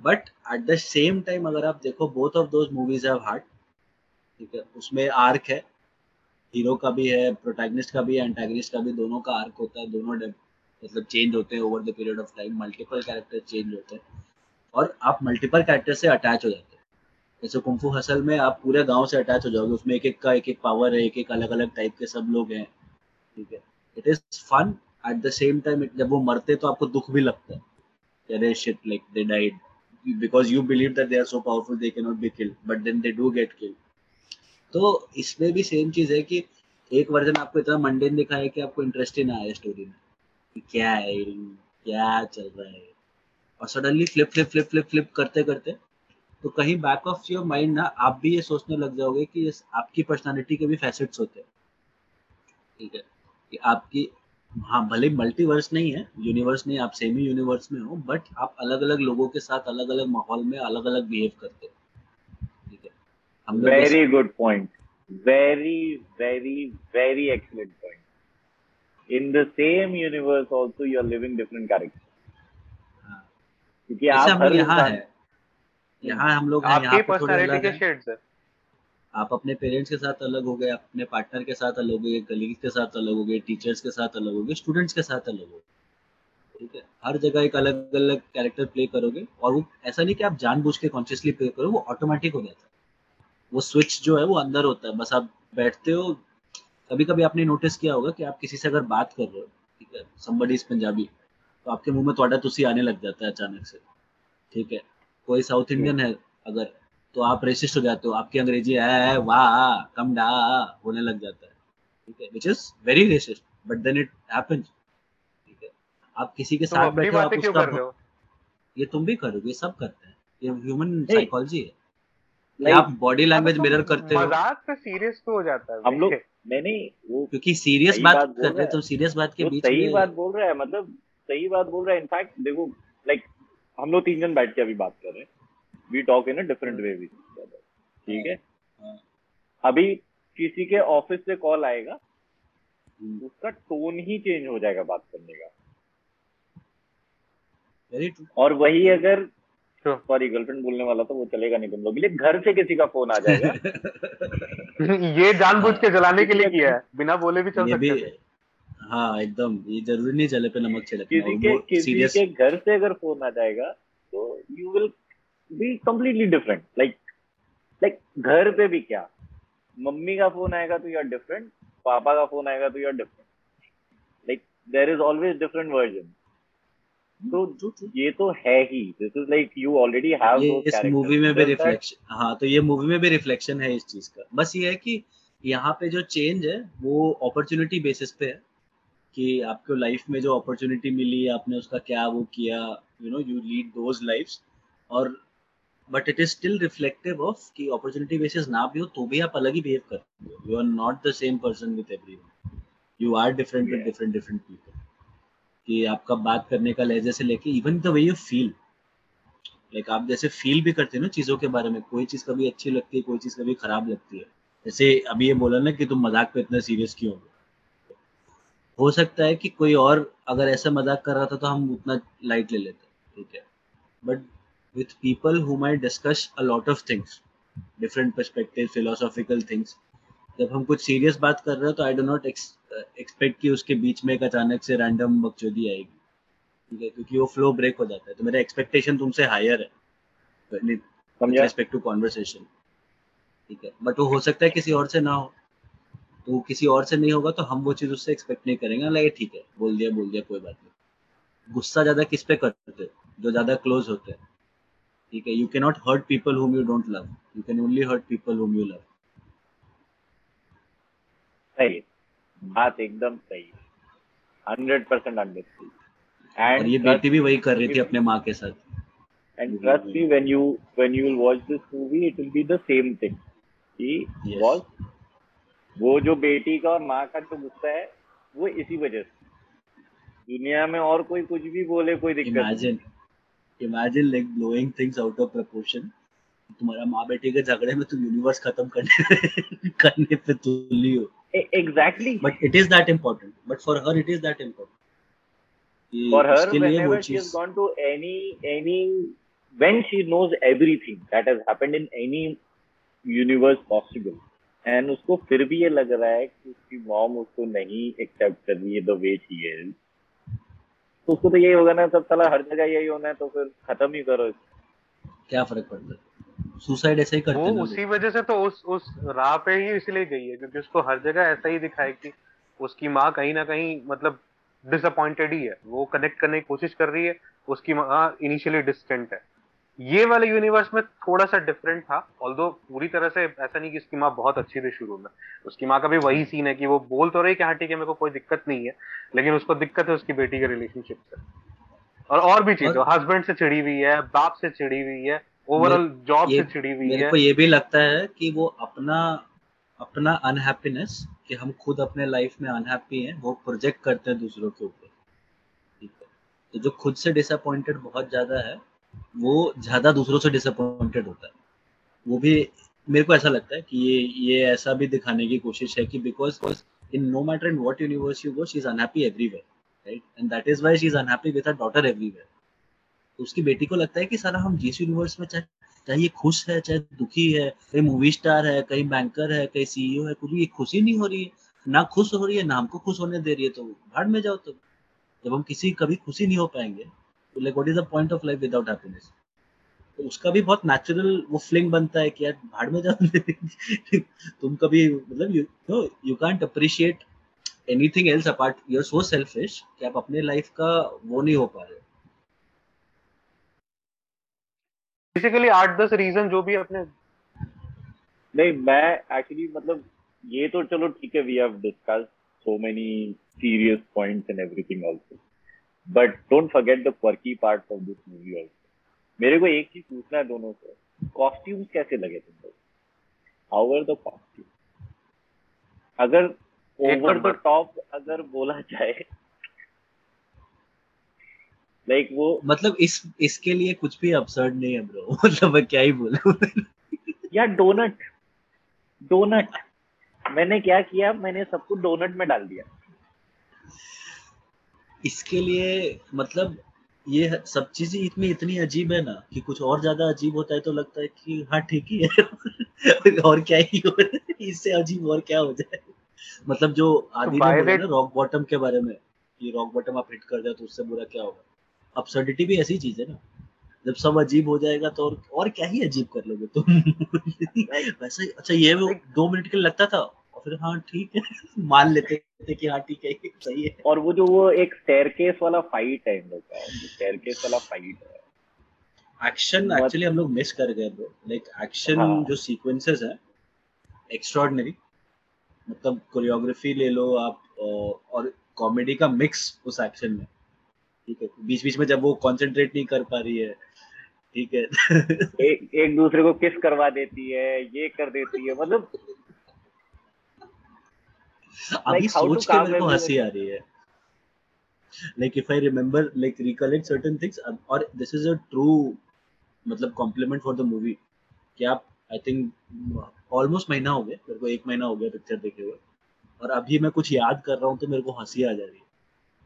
But at the same time अगर आप देखो both of those movies have heart ठीक है? उसमें आर्क है हीरो का भी है प्रोटैगनिस्ट का भी है एंटागनिस्ट का भी, दोनों का आर्क होता है, दोनों मतलब चेंज होते हैं over the period of time multiple character change होते हैं, और आप मल्टीपल कैरेक्टर से अटैच हो जाते हैं। जैसे कुंफू हसल में आप पूरे गाँव से अटैच हो जाओगे, उसमें एक एक का एक एक पावर है एक एक अलग अलग टाइप के सब लोग हैं, ठीक है? It is fun at the same time जब वो मरते तो आपको दुख भी लगता है। अरे shit like they died because you believe that they are so powerful, they cannot be killed, but then they do get killed. तो इसमें भी सेम चीज़ है कि एक वर्जन आपको इतना मंडेन दिखा है कि आपको इंटरेस्ट ही ना आए स्टोरी में क्या है, क्या चल रहा है। और suddenly flip flip flip flip flip करते करते तो कहीं बैक ऑफ़ योर माइंड ना आप भी ये सोचने लग जाओगे कि इस आपकी पर्सनालिटी के भी फैसेट्स होते हैं ठीक है कि आपकी हाँ भले मल्टीवर्स नहीं है यूनिवर्स नहीं आप सेमी यूनिवर्स में हो बट आप अलग अलग लोगों के साथ अलग अलग माहौल में अलग अलग बिहेव करते हो ठीक है good point. Very, very, very excellent point. In the same universe, also you are living different characters. हाँ, क्योंकि आप हर यहाँ है यहाँ हम लोग आपकी पर्सनालिटी के शेड्स है। आप अपने पेरेंट्स के साथ अलग हो गए अपने पार्टनर के साथ अलग हो गए कलीग्स के साथ अलग हो गए टीचर्स के साथ अलग हो गए स्टूडेंट्स के साथ अलग हो गए। ठीक है? हर जगह एक अलग अलग कैरेक्टर प्ले करोगे और वो ऐसा नहीं कि आप जानबूझ के कॉन्शियसली प्ले करो वो ऑटोमेटिक हो जाता है। वो स्विच जो है वो अंदर होता है। बस आप बैठते हो कभी कभी आपने नोटिस किया होगा कि आप किसी से अगर बात कर रहे हो ठीक है? somebody is पंजाबी तो आपके मुँह में थोड़ा तुसी आने लग जाता है अचानक से। ठीक है? कोई साउथ इंडियन है अगर तो आप रेसिस्ट हो जाते हो आपकी अंग्रेज़ी है वाह कम डा होने लग जाता है। ठीक है? Which is very racist but then it happens ठीक है? आप किसी के साथ बैठे आप उसका हो? ये तुम भी करोगे सब करते हैं। ये ह्यूमन साइकोलॉजी है। like, आप बॉडी लैंग्वेज मिरर करते हो। मज़ाक पे सीरियस तो हो जाता है हम लोग नहीं वो क्योंकि सीरियस बात बात कर रहे है। तो सीरियस बात के बीच सही बात बोल रहा है मतलब सही बात बोल रहा है। इनफैक्ट देखो हम लोग तीन जन बैठ के अभी बात कर रहे हैं। We talk in a different way with ठीक है? हाँ, अभी किसी के ऑफ़िस से कॉल आएगा उसका टोन ही चेंज हो जाएगा बात करने का। और वही अगर सॉरी गर्लफ्रेंड बोलने वाला तो वो चलेगा नहीं तुम लोग लिए। घर से किसी का फ़ोन आ जाएगा। ये जानबूझ के जलाने के लिए किया है। बिना बोले भी चल सकते हाँ एकदम। ये ज़रूरी नहीं चले पे नमक छिड़कना किसी के किसी के घर से अगर फ़ोन आ जाएगा तो you will be completely different like like घर पे भी क्या? मम्मी का फ़ोन आएगा तो यू आर डिफरेंट पापा का फ़ोन आएगा तो you are different like there is always different version तो ये तो है ही। This is like you already have इस मूवी में भी रिफ्लेक्शन हाँ तो ये मूवी में भी रिफ्लेक्शन है इस चीज़ का। बस ये है कि यहाँ पे जो चेंज है वो अपॉर्चुनिटी बेसिस पे है। कि आपको लाइफ में जो अपॉर्चुनिटी मिली आपने उसका क्या वो किया you know you lead those lives और but it is still reflective of कि अपॉर्चुनिटी बेसिस ना भी हो तो भी आप अलग ही बिहेव करते हो. You are not the same person with everyone you are different with different different people कि आपका बात करने का लहजे से लेके even the way you feel like आप जैसे फील भी करते हो ना चीज़ों के बारे में कोई चीज़ कभी अच्छी लगती है कोई चीज़ कभी खराब लगती है. जैसे अभी ये बोला ना कि तुम मज़ाक पे इतना सीरियस क्यों हो? हो सकता है कि कोई और अगर ऐसा मज़ाक कर रहा था तो हम उतना लाइट ले लेते ठीक है? But with people whom I discuss a lot of things different perspectives philosophical things जब हम कुछ सीरियस बात कर रहे हो तो आई डो नॉट एक्सपेक्ट कि उसके बीच में एक अचानक से रैंडम बकचोदी आएगी ठीक है? क्योंकि वो फ्लो ब्रेक हो जाता है। तो मेरा एक्सपेक्टेशन तुमसे हायर है रिस्पेक्ट टू कॉन्वर्सेशन ठीक है? बट वो हो सकता है किसी और से ना हो। तो किसी और से नहीं होगा तो हम वो चीज़ उससे एक्सपेक्ट नहीं करेंगे। लगे ठीक है बोल दिया बोल दिया कोई बात नहीं। गुस्सा ज़्यादा किस पे करते हो? जो ज़्यादा क्लोज होते हैं। ठीक है you can not hurt people whom you don't love. You can only hurt people whom you love. सही। बात एकदम सही। हंड्रेड परसेंट ये बेटी भी वही कर रही थी अपने माँ के साथ। And trust me, when you when you will watch this movie, it will be the same thing. कि Yes. वो जो बेटी का और माँ का जो गुस्सा है वो इसी वजह से। दुनिया में और कोई कुछ भी बोले कोई दिक्कत imagine imagine like blowing things out of proportion तुम्हारा माँ बेटी के झगड़े में तुम यूनिवर्स खत्म करने करने पे तुली हो। Exactly but it is that important but for her it is that important for her उसके लिए वो whenever she has cheese gone to any any when she knows everything that has happened and उसको फिर भी ये लग रहा है कि उसकी मॉम उसको नहीं एक्सेप्ट कर रही है द वे शी इज़ तो उसको तो यही होगा ना सब साला हर जगह यही होना है तो फिर खत्म ही करो इसको। क्या फ़र्क पड़ता है? सुसाइड ऐसे ही करते वो हैं उसी वजह से तो उस उस राह पे ही इसलिए गई है क्योंकि उसको हर जगह ऐसा ही दिखाए कि उसकी माँ कहीं ना कहीं मतलब डिसअपॉइंटेड ही है। वो कनेक्ट करने की कोशिश कर रही है उसकी माँ इनिशियली डिस्टेंट है। ये वाले यूनिवर्स में थोड़ा सा डिफरेंट था ऑल्दो पूरी तरह से ऐसा नहीं कि उसकी माँ बहुत अच्छी थी शुरू में। उसकी माँ का भी वही सीन है कि वो बोल तो रही कि हाँ ठीक है मेरे को कोई दिक्कत नहीं है लेकिन उसको दिक्कत है उसकी बेटी के रिलेशनशिप से। और और भी चीज़ें हस्बैंड से चिड़ी हुई है बाप से चिड़ी हुई है ओवरऑल जॉब से चिड़ी हुई मेरे है। को ये भी लगता है कि वो अपना अपना अनहैप्पीनेस कि हम खुद अपने लाइफ में अनहैप्पी हैं वो प्रोजेक्ट करते हैं दूसरों के ऊपर। ठीक है? तो जो खुद से डिसअपॉइंटेड बहुत ज़्यादा है वो ज़्यादा दूसरों से डिसअपॉइंटेड होता है। वो भी मेरे को ऐसा लगता है कि ये ये ऐसा भी दिखाने की कोशिश है कि because in no matter in what universe you go she is unhappy everywhere right and that is why she is unhappy with her daughter everywhere उसकी बेटी को लगता है कि साला हम जिस यूनिवर्स में चाहे चाहे ये खुश है, चाहे दुखी है, कहीं मूवी स्टार है, कहीं बैंकर है, कहीं सीईओ है कुछ ये खुशी नहीं हो रही है। ना खुश हो रही है, ना हमको खुश होने दे रही है तो भाड़ में जाओ तो। जब हम किसी, कभी खुशी नहीं हो पाएँगे like what is the point of life without happiness तो उसका भी बहुत नेचुरल वो फीलिंग बनता है कि यार भाड़ में जाओ तुम कभी मतलब you know you can't appreciate anything else apart you are so selfish कि आप अपने लाइफ का वो नहीं हो पा रहे बेसिकली आठ दस रीजन जो भी अपने नहीं मैं एक्चुअली मतलब ये तो चलो ठीक है we have discuss so many serious points and everything also but don't forget the quirky parts of this movie also मेरे को एक चीज़ पूछना है दोनों से। कॉस्ट्यूम्स कैसे लगे तुम लोग? हाउ आर द कॉस्ट्यूम अगर ओवर द टॉप अगर बोला जाए लाइक like वो मतलब इस इसके लिए कुछ भी absurd नहीं है ब्रो मतलब मैं क्या ही बोलूँ? या डोनट डोनट मैंने क्या किया मैंने सबको डोनट में डाल दिया। इसके लिए मतलब ये सब चीज़ें इतनी इतनी अजीब है ना कि कुछ और ज़्यादा अजीब होता है तो लगता है कि हाँ ठीक ही है। और क्या ही हो इससे अजीब और क्या हो जाए। मतलब जो आदि तो ने बोला ना रॉक बॉटम के बारे में कि रॉक बॉटम आप हिट कर जाए तो उससे बुरा क्या होगा। अब्सर्डिटी भी ऐसी चीज़ है ना। जब सब अजीब हो जाएगा तो और, और क्या ही अजीब कर लोगे तुम। वैसे ही- अच्छा ये वो दो मिनट के लिए लगता था। फिर हाँ ठीक है। मान लेते थे कि हाँ ठीक है सही है। और वो जो वो एक स्टेयरकेस वाला फाइट है इन लोग का स्टेयरकेस वाला फाइट है। एक्शन एक्चुअली हम लोग मिस कर गए ब्रो लाइक एक्शन। जो सीक्वेंसेस है एक्स्ट्रॉर्डिनरी मतलब कोरियोग्राफी ले लो आप और कॉमेडी का मिक्स उस एक्शन में। ठीक है? बीच बीच में जब वो कंसंट्रेट नहीं कर पा रही है ठीक है। एक एक दूसरे को किस करवा देती है ये कर देती है। मतलब अभी सोच के मेरे को हँसी आ रही है। Like if I remember like recollect certain things और दिस इज़ अ ट्रू मतलब कॉम्प्लीमेंट फॉर द मूवी कि आप आई थिंक ऑलमोस्ट महीना हो गया मेरे को एक महीना हो गया पिक्चर देखे हुए और अभी मैं कुछ याद कर रहा हूँ तो मेरे को हँसी आ जा रही है।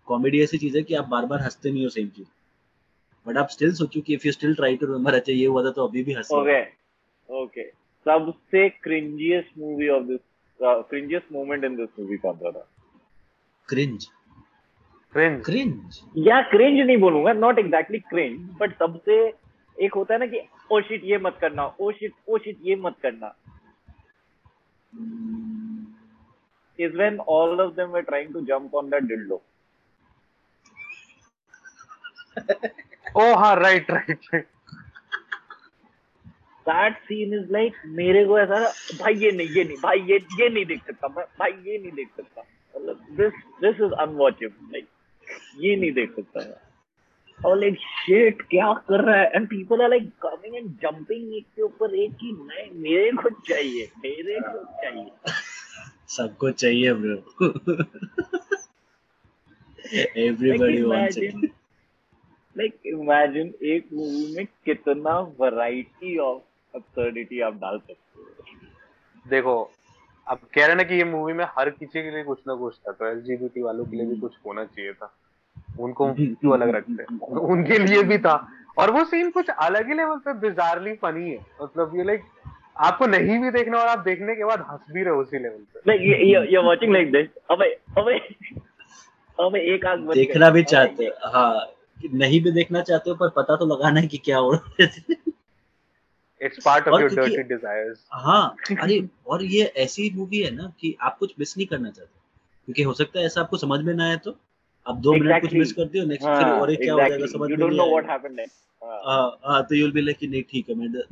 कॉमेडी ऐसी चीज़ है कि आप बार बार हँसते नहीं हो सेम चीज़। बट आप स्टिल सोचो कि if you still try to remember अच्छा ये हुआ था तो अभी भी हँसी। ओके ओके सबसे cringiest movie of this cringiest moment in this movie कौन सा था क्रिंज क्रिंज क्रिंज या क्रिंज नहीं बोलूँगा नॉट एग्जैक्टली क्रिंज बट सबसे एक होता है ना कि ओ शिट ये मत करना ओ शिट ओ शिट ये मत करना। Is when all of them were trying to jump on that dildo. Oh हाँ right right right that scene is like मेरे को ऐसा भाई ये नहीं ये नहीं भाई ये ये नहीं देख सकता मैं भाई ये नहीं देख सकता। मतलब this this is unwatchable like ये नहीं देख सकता मैं। और लाइक शिट क्या कर रहा है? And people are like coming and jumping एक के ऊपर एक कि नहीं मेरे को चाहिए मेरे को चाहिए। सबको चाहिए bro everybody wants it like imagine एक मूवी में कितना वैरायटी ऑफ़ absurdity आप डाल सकते हो। देखो अब कह रहे ना कि ये मूवी में हर किसी के लिए कुछ ना कुछ था तो एलजीबीटी वालों के लिए भी कुछ होना चाहिए था। उनको क्यों अलग रखते हैं? उनके लिए भी था। और वो सीन कुछ अलग ही लेवल पे बिजारली फनी है। मतलब ये लाइक आपको नहीं भी देखना और आप देखने के बाद हंस भी रहे हो उसी लेवल पे। you, you're, you're watching like this अबे अबे अब एक आँख देखना भी चाहते हाँ। नहीं भी देखना चाहते हो पर पता तो लगाना है कि क्या हो रहा है। It's part of your dirty desires हाँ अरे और ये ऐसी मूवी है ना कि आप कुछ मिस नहीं करना चाहते। क्योंकि हो सकता है ऐसा आपको समझ में ना आए तो आप दो मिनट कुछ मिस कर दियो नेक्स्ट फिर हाँ, और क्या हो जाएगा समझ में नहीं. हाँ, हाँ हाँ तो यूल बी लाइक नहीं ठीक है मैं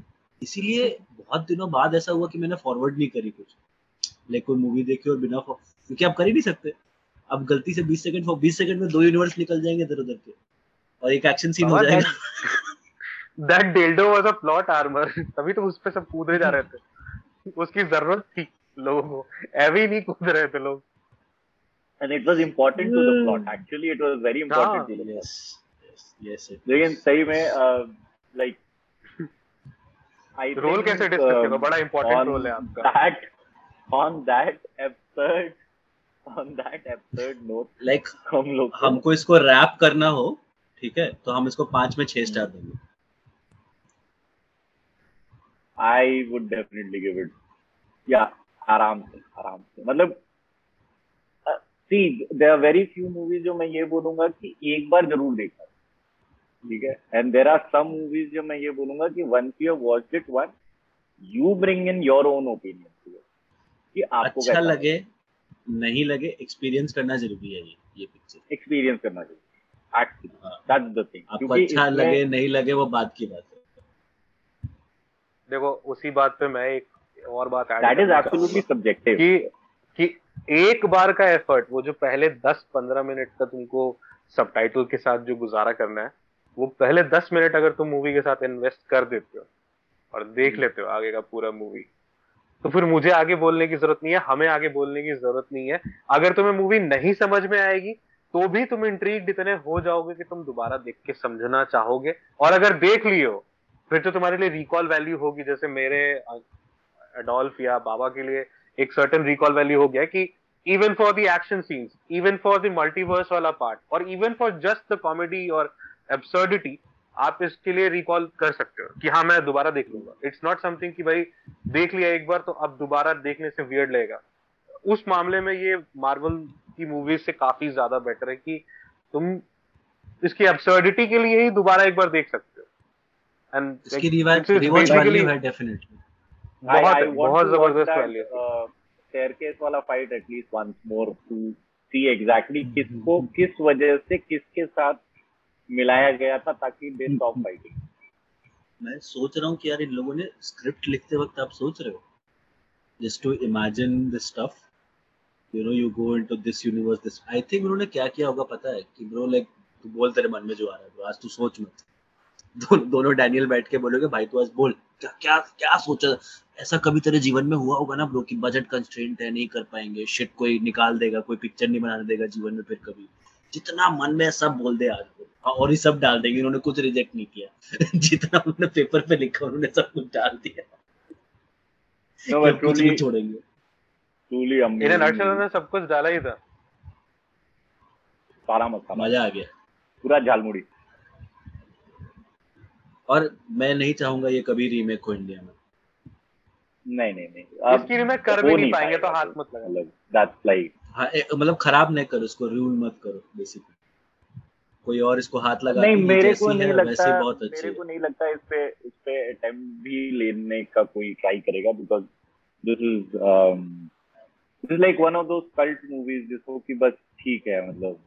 इसीलिए बहुत दिनों बाद ऐसा हुआ कि मैंने फॉरवर्ड नहीं करी कुछ। लाइक कोई मूवी देखी और बिना फॉर- क्योंकि आप कर ही नहीं सकते। अब गलती से 20 सेकंड 20 सेकंड में दो यूनिवर्स निकल जाएँगे इधर उधर के। और एक एक्शन सीन हो जाएगा। That dildo was a plot armor तभी तो उस पे सब कूद रहे जा रहे थे। उसकी ज़रूरत थी लोगों को। ऐवे नहीं कूद रहे थे लोग। And it was important to the Hmm. plot. Actually, it was very important हाँ. to the plot. Yes yes yes लेकिन सही में लाइक आई रोल कैसे डिस्कस करो बड़ा इंपॉर्टेंट रोल है आपका। that on that absurd on that absurd note like हम लोग हमको इसको रैप करना हो ठीक है? तो हम इसको पाँच में छह स्टार देंगे। I would definitely give it yeah आराम से आराम से। मतलब see there are very few movies जो मैं ये बोलूँगा कि एक बार ज़रूर देखना। ठीक है? And there are some movies जो मैं ये बोलूँगा कि once you have watched it one you bring in your own opinion कि आपको अच्छा लगे नहीं लगे एक्सपीरियंस करना ज़रूरी है ये ये पिक्चर एक्सपीरियंस करना एक्चुअली हाँ। दैट्स द थिंग आपको अच्छा लगे नहीं लगे वो बात की बात है। देखो उसी बात पे मैं एक और बात दैट इज़ एब्सोल्युटली सब्जेक्टिव कि कि एक बार का एफर्ट वो जो पहले 10-15 मिनट का तुमको सबटाइटल के साथ जो गुजारा करना है वो पहले 10 मिनट अगर तुम मूवी के साथ इन्वेस्ट कर देते हो और देख लेते हो आगे का पूरा मूवी तो फिर मुझे आगे बोलने की ज़रूरत नहीं है हमें आगे बोलने की ज़रूरत नहीं है। अगर तुम्हें मूवी नहीं समझ में आएगी तो भी तुम इंट्रीग्ड इतने हो जाओगे कि तुम दोबारा देख के समझना चाहोगे। और अगर देख लियो फिर तो तुम्हारे लिए रिकॉल वैल्यू होगी, जैसे मेरे अडोल्फ या बाबा के लिए एक सर्टन रिकॉल वैल्यू हो गया कि even for the action scenes even for the multiverse वाला पार्ट और even for just the comedy और एब्सर्डिटी आप इसके लिए रिकॉल कर सकते हो कि हाँ मैं दोबारा देख लूँगा। इट्स नॉट समथिंग कि भाई देख लिया एक बार तो अब दोबारा देखने से वियर्ड लगेगा। उस मामले में ये मार्वल की मूवीज़ से काफ़ी ज़्यादा बेटर है कि तुम इसकी एब्सर्डिटी के लिए ही दोबारा एक बार देख सकते हो। एंड इसकी रिवाज रिवॉच वैल्यू है डेफिनेटली बहुत बहुत ज़बरदस्त वैल्यू स्टेयरकेस वाला fight at least once more to see exactly किसको किस वजह से किसके साथ मिलाया गया था ताकि दे स्टॉप फाइटिंग मैं सोच रहा हूँ कि यार इन लोगों ने स्क्रिप्ट लिखते वक्त आप सोच रहे हो? Just to imagine the stuff you know you go into this universe this I think उन्होंने क्या किया होगा पता है? कि ब्रो लाइक तू बोल तेरे मन में जो आ रहा है आज तू सोच मत। दो, दोनों डैनियल बैठ के बोलोगे भाई तू आज बोल। क्या क्या क्या सोचा ऐसा कभी तेरे जीवन में हुआ होगा ना ब्रो कि बजट कंस्ट्रेंट है नहीं कर पाएँगे शिट कोई निकाल देगा कोई पिक्चर नहीं बनाने देगा जीवन में फिर कभी? जितना मन में सब बोल दे आज और ही सब डाल देंगे इन्होंने कुछ रिजेक्ट नहीं किया। जितना उन्होंने पेपर पे लिखा उन्होंने सब कुछ डाल दिया। No, कुछ नहीं छोड़ेंगे। ट्रूली ने सब कुछ डाला ही था। सारा मज़ा आ गया। पूरा झालमुड़ी। और मैं नहीं चाहूँगा ये कभी रीमेक हो इंडिया में। नहीं नहीं नहीं। इसकी कर भी नहीं पाएँगे, तो हाथ मत लगा। मतलब दैट्स लाइक हाँ मतलब खराब नहीं करो इसको रूल मत करो बेसिकली कोई और इसको हाथ लगा नहीं मेरे को नहीं लगता बहुत अच्छी मेरे को नहीं लगता इस पे इस पे अटेम्प्ट भी लेने का कोई ट्राई करेगा because this is this like one of those cult movies जिसको कि बस ठीक है मतलब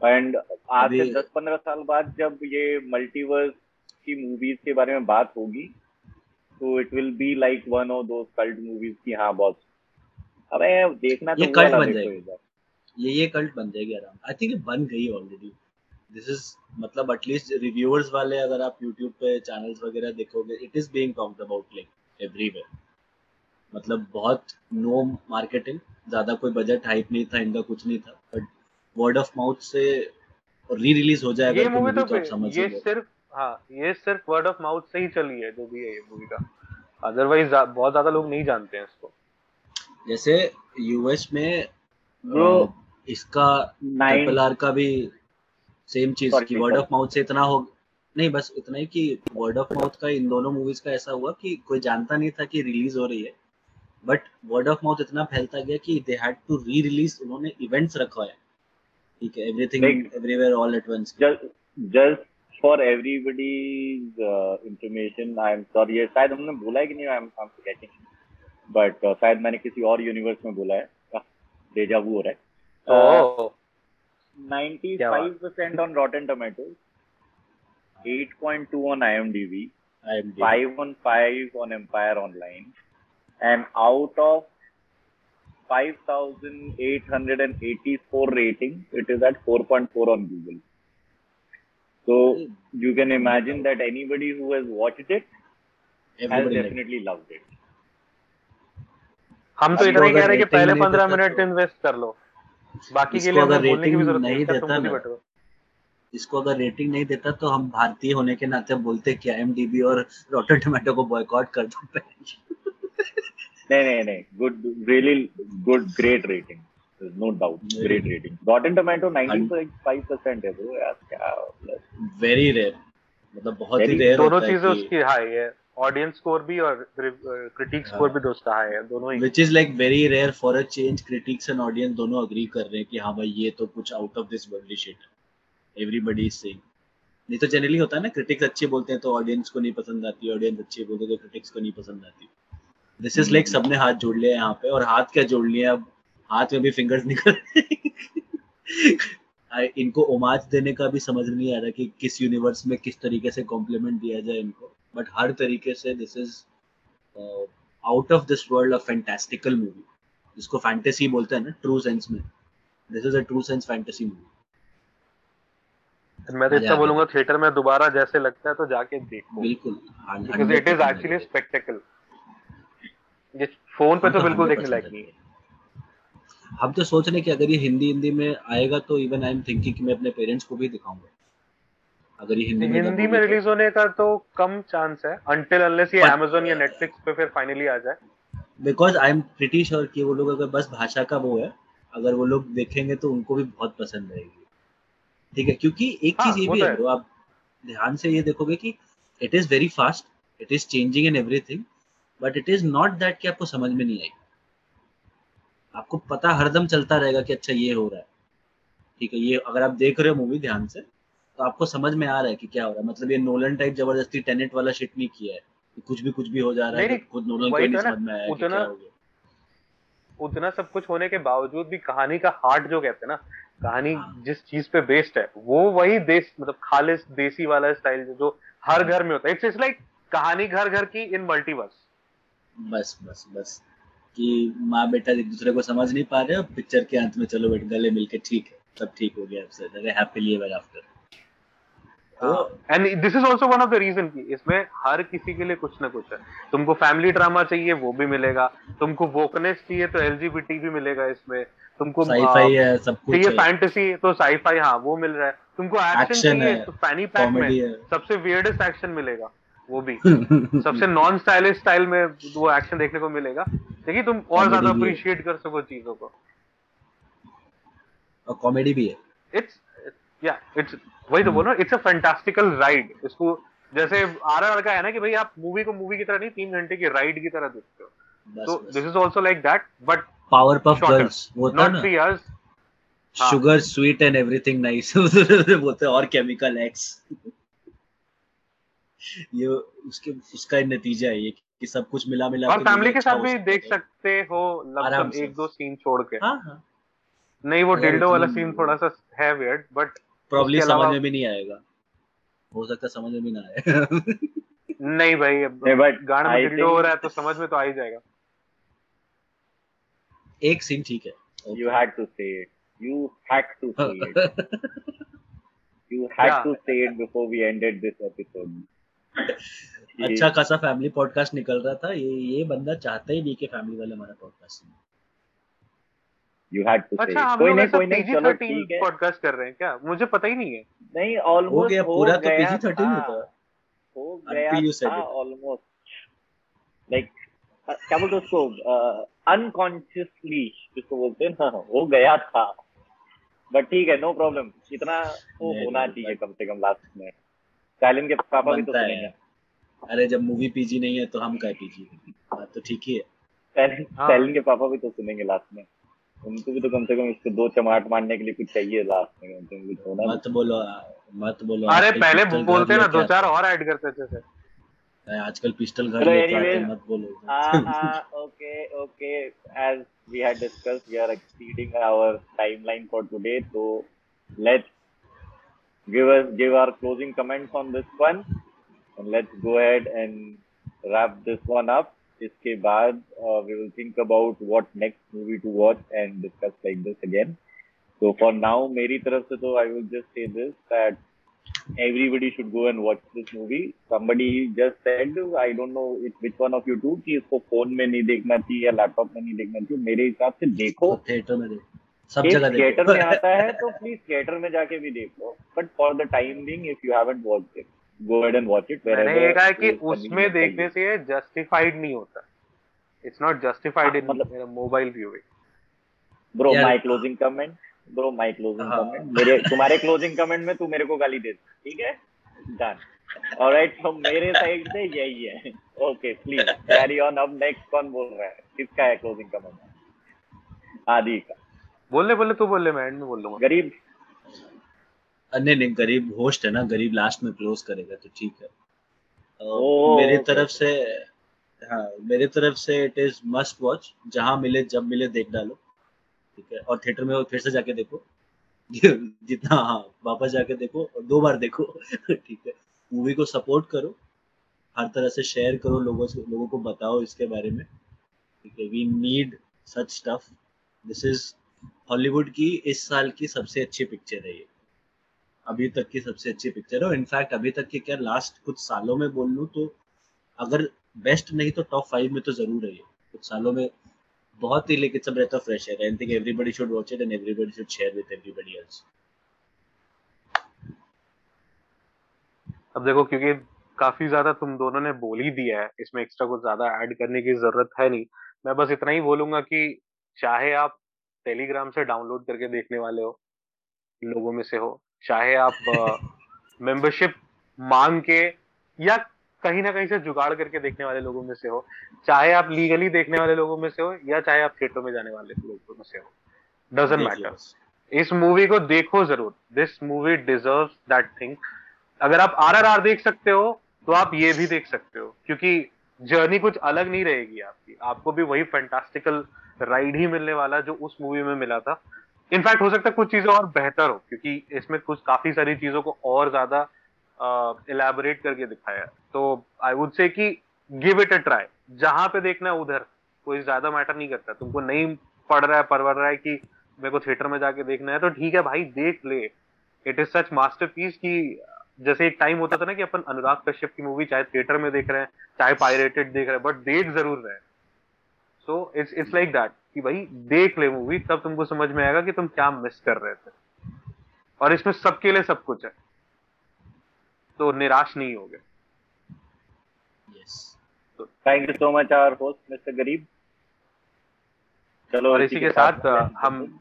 एंड आज से अभी- 10-15 साल बाद जब ये मल्टीवर्स की मूवीज़ के बारे में बात होगी तो it will be like one of those cult movies की हाँ बॉस अबे देखना तो ये cult वाला बन जाएगी। ये ये कल्ट बन जाएगी आराम। आई थिंक बन गई ऑलरेडी दिस इज़ मतलब एटलीस्ट रिव्यूअर्स वाले अगर आप यूट्यूब पे चैनल्स वगैरह देखोगे it is being talked about like everywhere मतलब बहुत नो मार्केटिंग ज़्यादा कोई बजट हाइप नहीं था इनका कुछ नहीं था बट वर्ड ऑफ़ माउथ से री रिलीज़ हो जाएगा ये तो मूवी movie तो तो समझ ये सिर्फ़ हाँ ये सिर्फ़ वर्ड ऑफ़ माउथ से ही चली है जो भी है ये मूवी का। अदरवाइज़ बहुत ज़्यादा लोग नहीं जानते हैं इसको। जैसे यूएस में अ, इसका ट्रिपल आर का भी सेम चीज़ की वर्ड ऑफ़ माउथ से इतना हो नहीं बस इतना ही कि वर्ड ऑफ़ माउथ का इन दोनों मूवीज़ का ऐसा हुआ कि कोई जानता नहीं था कि रिलीज़ हो रही है। बट वर्ड ऑफ़ माउथ इतना फैलता गया कि they had to rerelease उन्होंने इवेंट्स रखवाए। ठीक है everything everywhere all at once just for everybody's information I am sorry शायद हमने बोला है कि नहीं आई एम फॉरगेटिंग बट शायद मैंने किसी और यूनिवर्स में बोला है। ah, डेजा वो रहा है। Oh 95% on rotten tomato 8.2 on IMDb 5 on 5 on empire online and out of 5,884 ratings, it is at 4.4 on Google. So you can imagine that anybody who has watched it Everybody has everybody definitely loved it. हम तो इतना ही अगर कह रहे हैं कि rating पहले नहीं पंद्रह देता मिनट तो- इन्वेस्ट कर लो। बाकी के लिए अगर rating ज़रूरत नहीं देता ना, इसको अगर रेटिंग नहीं देता तो हम भारतीय होने के नाते बोलते कि आईएमडीबी और रॉटन टोमेटो को बॉयकॉट कर दो। नहीं नहीं नहीं. Good really good great rating no doubt great rating rotten tomato 95 percent है ब्रो यार क्या मतलब? वेरी रेयर मतलब बहुत ही रेयर दोनों चीज़ें उसकी हाई है. ऑडियंस स्कोर भी और क्रिटिक्स स्कोर भी हाँ। दोस्त हाई है दोनों ही। Which is like very rare for a change critics and audience दोनों एग्री कर रहे हैं कि हाँ भाई ये तो कुछ out of this world shit everybody is saying नहीं तो जनरली होता है ना क्रिटिक्स अच्छे बोलते हैं तो ऑडियंस को नहीं पसंद आती ऑडियंस अच्छे बोलते हैं तो क्रिटिक्स को नहीं पसंद आती. दिस इज़ लाइक सबने हाथ जोड़ लिया यहाँ पे और हाथ क्या जोड़ लिया? अब हाथ में भी फिंगर्स निकल इनको ओमाज देने का भी समझ नहीं आ रहा कि किस यूनिवर्स में किस तरीके से कॉम्प्लीमेंट दिया जाए इनको। बट हर तरीके से this is out of this world a fantastical movie जिसको फैंटेसी बोलते हैं ना ट्रू सेंस में। This is a true sense fantasy movie मैं तो इतना बोलूँगा थिएटर में दोबारा जैसे लगता है तो जाके देखो। बिल्कुल। इट इज़ एक्चुअली स्पेक्टेकल ये फ़ोन पे तो बिल्कुल देखने लायक नहीं है हम तो सोच रहे हैं कि अगर ये हिंदी हिंदी में आएगा तो इवन आई एम थिंकिंग कि मैं अपने पेरेंट्स को भी दिखाऊँगा अगर ये हिंदी में हिंदी में तो। रिलीज़ होने का तो कम चांस है अनटिल अनलेस ये Amazon या Netflix पे फिर फाइनली आ जाए because I am pretty sure कि वो लोग अगर बस भाषा का वो है अगर वो लोग देखेंगे तो उनको भी बहुत पसंद आएगी ठीक है क्योंकि एक हाँ, चीज़ ये भी तो है है। आप ध्यान से ये देखोगे कि it is very fast it is changing in everything but it is not that कि आपको समझ में नहीं आई आपको पता हरदम चलता रहेगा कि अच्छा ये हो रहा है। ठीक है ये अगर आप देख रहे हो मूवी ध्यान से तो आपको समझ में आ रहा है कि क्या हो रहा है। मतलब ये नोलन टाइप ज़बरदस्ती टेनेट वाला शिट नहीं किया है। कि कुछ भी कुछ भी हो जा रहा है खुद नोलन को नहीं तो है ना, समझ में आया उतना- उतना सब कुछ होने के बावजूद भी कहानी का हार्ट जो कहते हैं ना कहानी हाँ। जिस चीज़ पे बेस्ड है वो वही देश मतलब खालिस देसी वाला स्टाइल जो हर हाँ। घर में होता है। इट्स लाइक कहानी घर घर की इन मल्टीवर्स बस बस बस। कि माँ बेटा एक दूसरे को समझ नहीं पा रहे और पिक्चर के अंत में चलो बेटे गले मिलके ठीक है। सब ठीक हो गया अब से अरे happily ever after and this is also one of the reason की इसमें हर किसी के लिए कुछ ना कुछ है। तुमको फैमिली ड्रामा चाहिए वो भी मिलेगा। तुमको वोकनेस चाहिए तो एलजीबीटी भी मिलेगा इसमें। तुमको साईफाई है सब कुछ चाहिए फैंटेसी तो साईफाई हाँ वो मिल रहा है। तुमको एक्शन चाहिए तो फैनी पैक में सबसे वियर्डेस्ट एक्शन मिलेगा। वो भी। सबसे नॉन स्टाइलिश स्टाइल में वो एक्शन देखने को मिलेगा। देखिए तुम और ज़्यादा अप्रिशिएट कर सको चीज़ों को। और कॉमेडी भी है। इट्स या इट्स वही तो बोल रहा इट्स अ फैंटास्टिकल राइड इसको जैसे आर का है ना कि भाई आप मूवी को मूवी की तरह नहीं तीन घंटे की राइड की तरह देखते हो। तो this is also like that but power puff girls वो था ना। Three hours. Sugar sweet and everything nice बोलते हैं, और केमिकल एक्स ये उसके उसका ही नतीजा है ये कि सब कुछ मिला मिला और के फैमिली के अच्छा साथ भी देख सकते हो लगभग एक दो सीन छोड़ के। हाँ हाँ। नहीं वो डिल्डो वाला सीन थोड़ा सा है वियर्ड बट प्रॉब्ली समझ में भी नहीं आएगा। हो सकता समझ में भी ना आए। नहीं भाई अब नहीं, but में डिल्डो हो रहा है तो समझ में तो आ ही जाएगा। एक सीन ठीक है। You had to say it. You had to say it. You had Yeah. to say it before we ended this episode. अच्छा खासा फैमिली पॉडकास्ट निकल रहा था। ये ये बंदा चाहता ही नहीं कि फैमिली वाले हमारा पॉडकास्ट सुने। Say अच्छा it. हम कोई नहीं कोई नहीं चलो ठीक है। पॉडकास्ट कर रहे हैं क्या? मुझे पता ही नहीं है। नहीं ऑलमोस्ट हो गया पूरा तो पीजी थर्टीन था। होता हो गया था ऑलमोस्ट लाइक क्या बोलते हैं उसको? अनकॉन्शियसली जिसको बोलते हैं ना हो गया था। बट ठीक है नो प्रॉब्लम इतना तो नहीं, होना चाहिए कम से कम लास्ट में। स्टालिन के पापा भी तो सुनेंगे। है। अरे जब मूवी पीजी नहीं है तो हम क्या पीजी बात तो ठीक ही है। स्टालिन हाँ। स्टालिन के पापा भी तो सुनेंगे लास्ट में। उनको भी तो कम से कम इसको दो चमाट मारने के लिए कुछ चाहिए लास्ट में। उनको भी तो होना। मत बोलो मत बोलो। अरे पहले बोलते ना दो चार और ऐड करते थे हैं। आजकल पिस्टल घर लेके आते मत बोलो। okay, okay. As we had discussed, we are exceeding our timeline for today. So let's give us give our closing comments on this one and let's go ahead and wrap this one up. Iske baad uh, we will think about what next movie to watch and discuss like this again. So for now meri taraf se to i will just say this that everybody should go and watch this movie. Somebody just said i don't know it, which one of you two ki isko phone mein nahi dekhna chahiye ya laptop mein nahi dekhna chahiye mere hisab se dekho. Theater mein dekho. सब जगह theatre में आता है तो please theatre में जाके भी देखो but for the time being if you haven't watched it go ahead and watch it मैंने ये कहा कि उसमें देखने से जस्टिफाइड नहीं होता। इट्स नॉट जस्टिफाइड इन मतलब- मेरा mobile viewing bro my closing comment bro my closing. Comment मेरे तुम्हारे क्लोजिंग कमेंट में तू मेरे को गाली दे दे, ठीक है? डन ऑलराइट तो मेरे साइड से यही है। ओके प्लीज़ कैरी ऑन अब नेक्स्ट कौन बोल रहा है? किसका है क्लोजिंग कमेंट आदि का। बोल ले बोले तू बोल ले मैं एंड में बोल लूँगा गरीब। नहीं नहीं गरीब होस्ट है ना गरीब लास्ट में क्लोज करेगा तो ठीक है। अ, मेरी तरफ़ से हाँ मेरी तरफ़ से इट इज़ मस्ट वॉच जहाँ मिले जब मिले देख डालो। ठीक है और थिएटर में फिर से जाके देखो। जितना हाँ वापस जाके देखो और दो बार देखो। ठीक है मूवी को सपोर्ट करो हर तरह से शेयर करो लोगों से लोगों को बताओ इसके बारे में। ठीक है we need such stuff this is Hollywood की इस साल की सबसे अच्छी पिक्चर है ये। अभी तक की सबसे अच्छी पिक्चर है और इनफैक्ट अभी तक की क्या लास्ट कुछ सालों में बोल लूँ तो अगर बेस्ट नहीं तो टॉप फाइव में तो ज़रूर है ये। कुछ सालों में बहुत ही लेकिन सब रहता फ्रेश है। I think everybody should watch it and everybody should share with everybody else अब देखो, क्योंकि काफ़ी ज़्यादा तुम दोनों ने बोल ही दिया है, इसमें एक्स्ट्रा कुछ ज़्यादा ऐड करने की ज़रूरत है नहीं। मैं बस इतना ही बोलूँगा कि चाहे आप टेलीग्राम से डाउनलोड करके देखने वाले हो लोगों में से हो चाहे आप मेंबरशिप मांग के या कहीं ना कहीं से जुगाड़ करके देखने वाले लोगों में से हो चाहे आप लीगली देखने वाले लोगों में से हो या चाहे आप थिएटर में जाने वाले लोगों में से हो डजेंट मैटर इस मूवी को देखो ज़रूर। This movie deserve that thing अगर आप आर आर आर देख सकते हो तो आप ये भी देख सकते हो क्योंकि जर्नी कुछ अलग नहीं रहेगी आपकी। आपको भी वही फैंटास्टिकल राइड ही मिलने वाला जो उस मूवी में मिला था। इनफैक्ट हो सकता है कुछ चीज़ें और बेहतर हो क्योंकि इसमें कुछ काफ़ी सारी चीज़ों को और ज़्यादा इलेबोरेट uh, करके दिखाया तो आई वुड से कि गिव इट अ ट्राई जहाँ पे देखना है उधर। कोई ज़्यादा मैटर नहीं करता। तुमको नहीं पढ़ रहा है परवर रहा है कि मेरे को थिएटर में जाके देखना है तो ठीक है भाई देख ले। It is such masterpiece की जैसे एक टाइम होता था ना कि अपन अनुराग कश्यप की मूवी चाहे थिएटर में देख रहे हैं चाहे पायरेटेड देख रहे हैं बट देख ज़रूर रहे so it's it's like that कि भाई देख ले मूवी तब तुमको समझ में आएगा कि तुम क्या मिस कर रहे थे। और इसमें सबके लिए सब कुछ है। तो निराश नहीं होगे। Yes thank you so much our host mister गरीब चलो और इसी के साथ अ, हम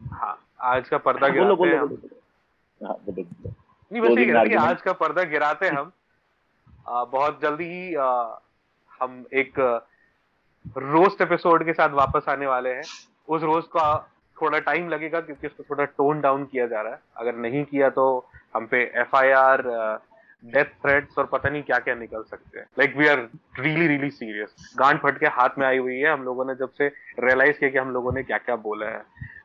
हाँ आज का पर्दा गिराते बोलो हैं हम बोलो। बोलो। हाँ बोलो नहीं बस ये कि आज का पर्दा गिराते हम। आ, बहुत जल्दी ही हम एक रोस्ट एपिसोड के साथ वापस आने वाले हैं। उस रोस्ट का थोड़ा टाइम लगेगा क्योंकि उसको थोड़ा टोन डाउन किया जा रहा है। अगर नहीं किया तो हम पे F I R death threats और पता नहीं क्या क्या निकल सकते हैं। Like we are really really serious गांड फट के हाथ में आई हुई है। हम लोगों ने जब से रियलाइज़ किया कि हम लोगों ने क्या क्या बोला है।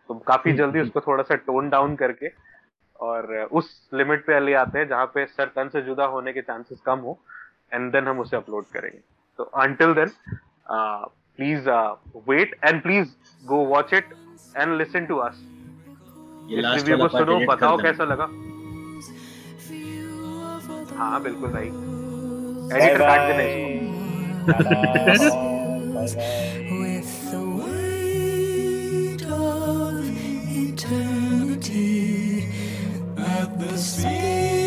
तो काफ़ी जल्दी उसको थोड़ा सा टोन डाउन करके और उस लिमिट पे ले आते हैं जहाँ पे सर तन से जुदा होने के चांसेस कम हो। एंड देन हम उसे अपलोड करेंगे। तो until then Please wait and please go watch it and listen to us ये इस लास्ट रिव्यू वाला को पार्ट सुनो एडिट कर बताओ देना। कैसा लगा हाँ बिल्कुल भाई बाय एडिटर काट देना इसको bye bye with the weight of eternity at the speed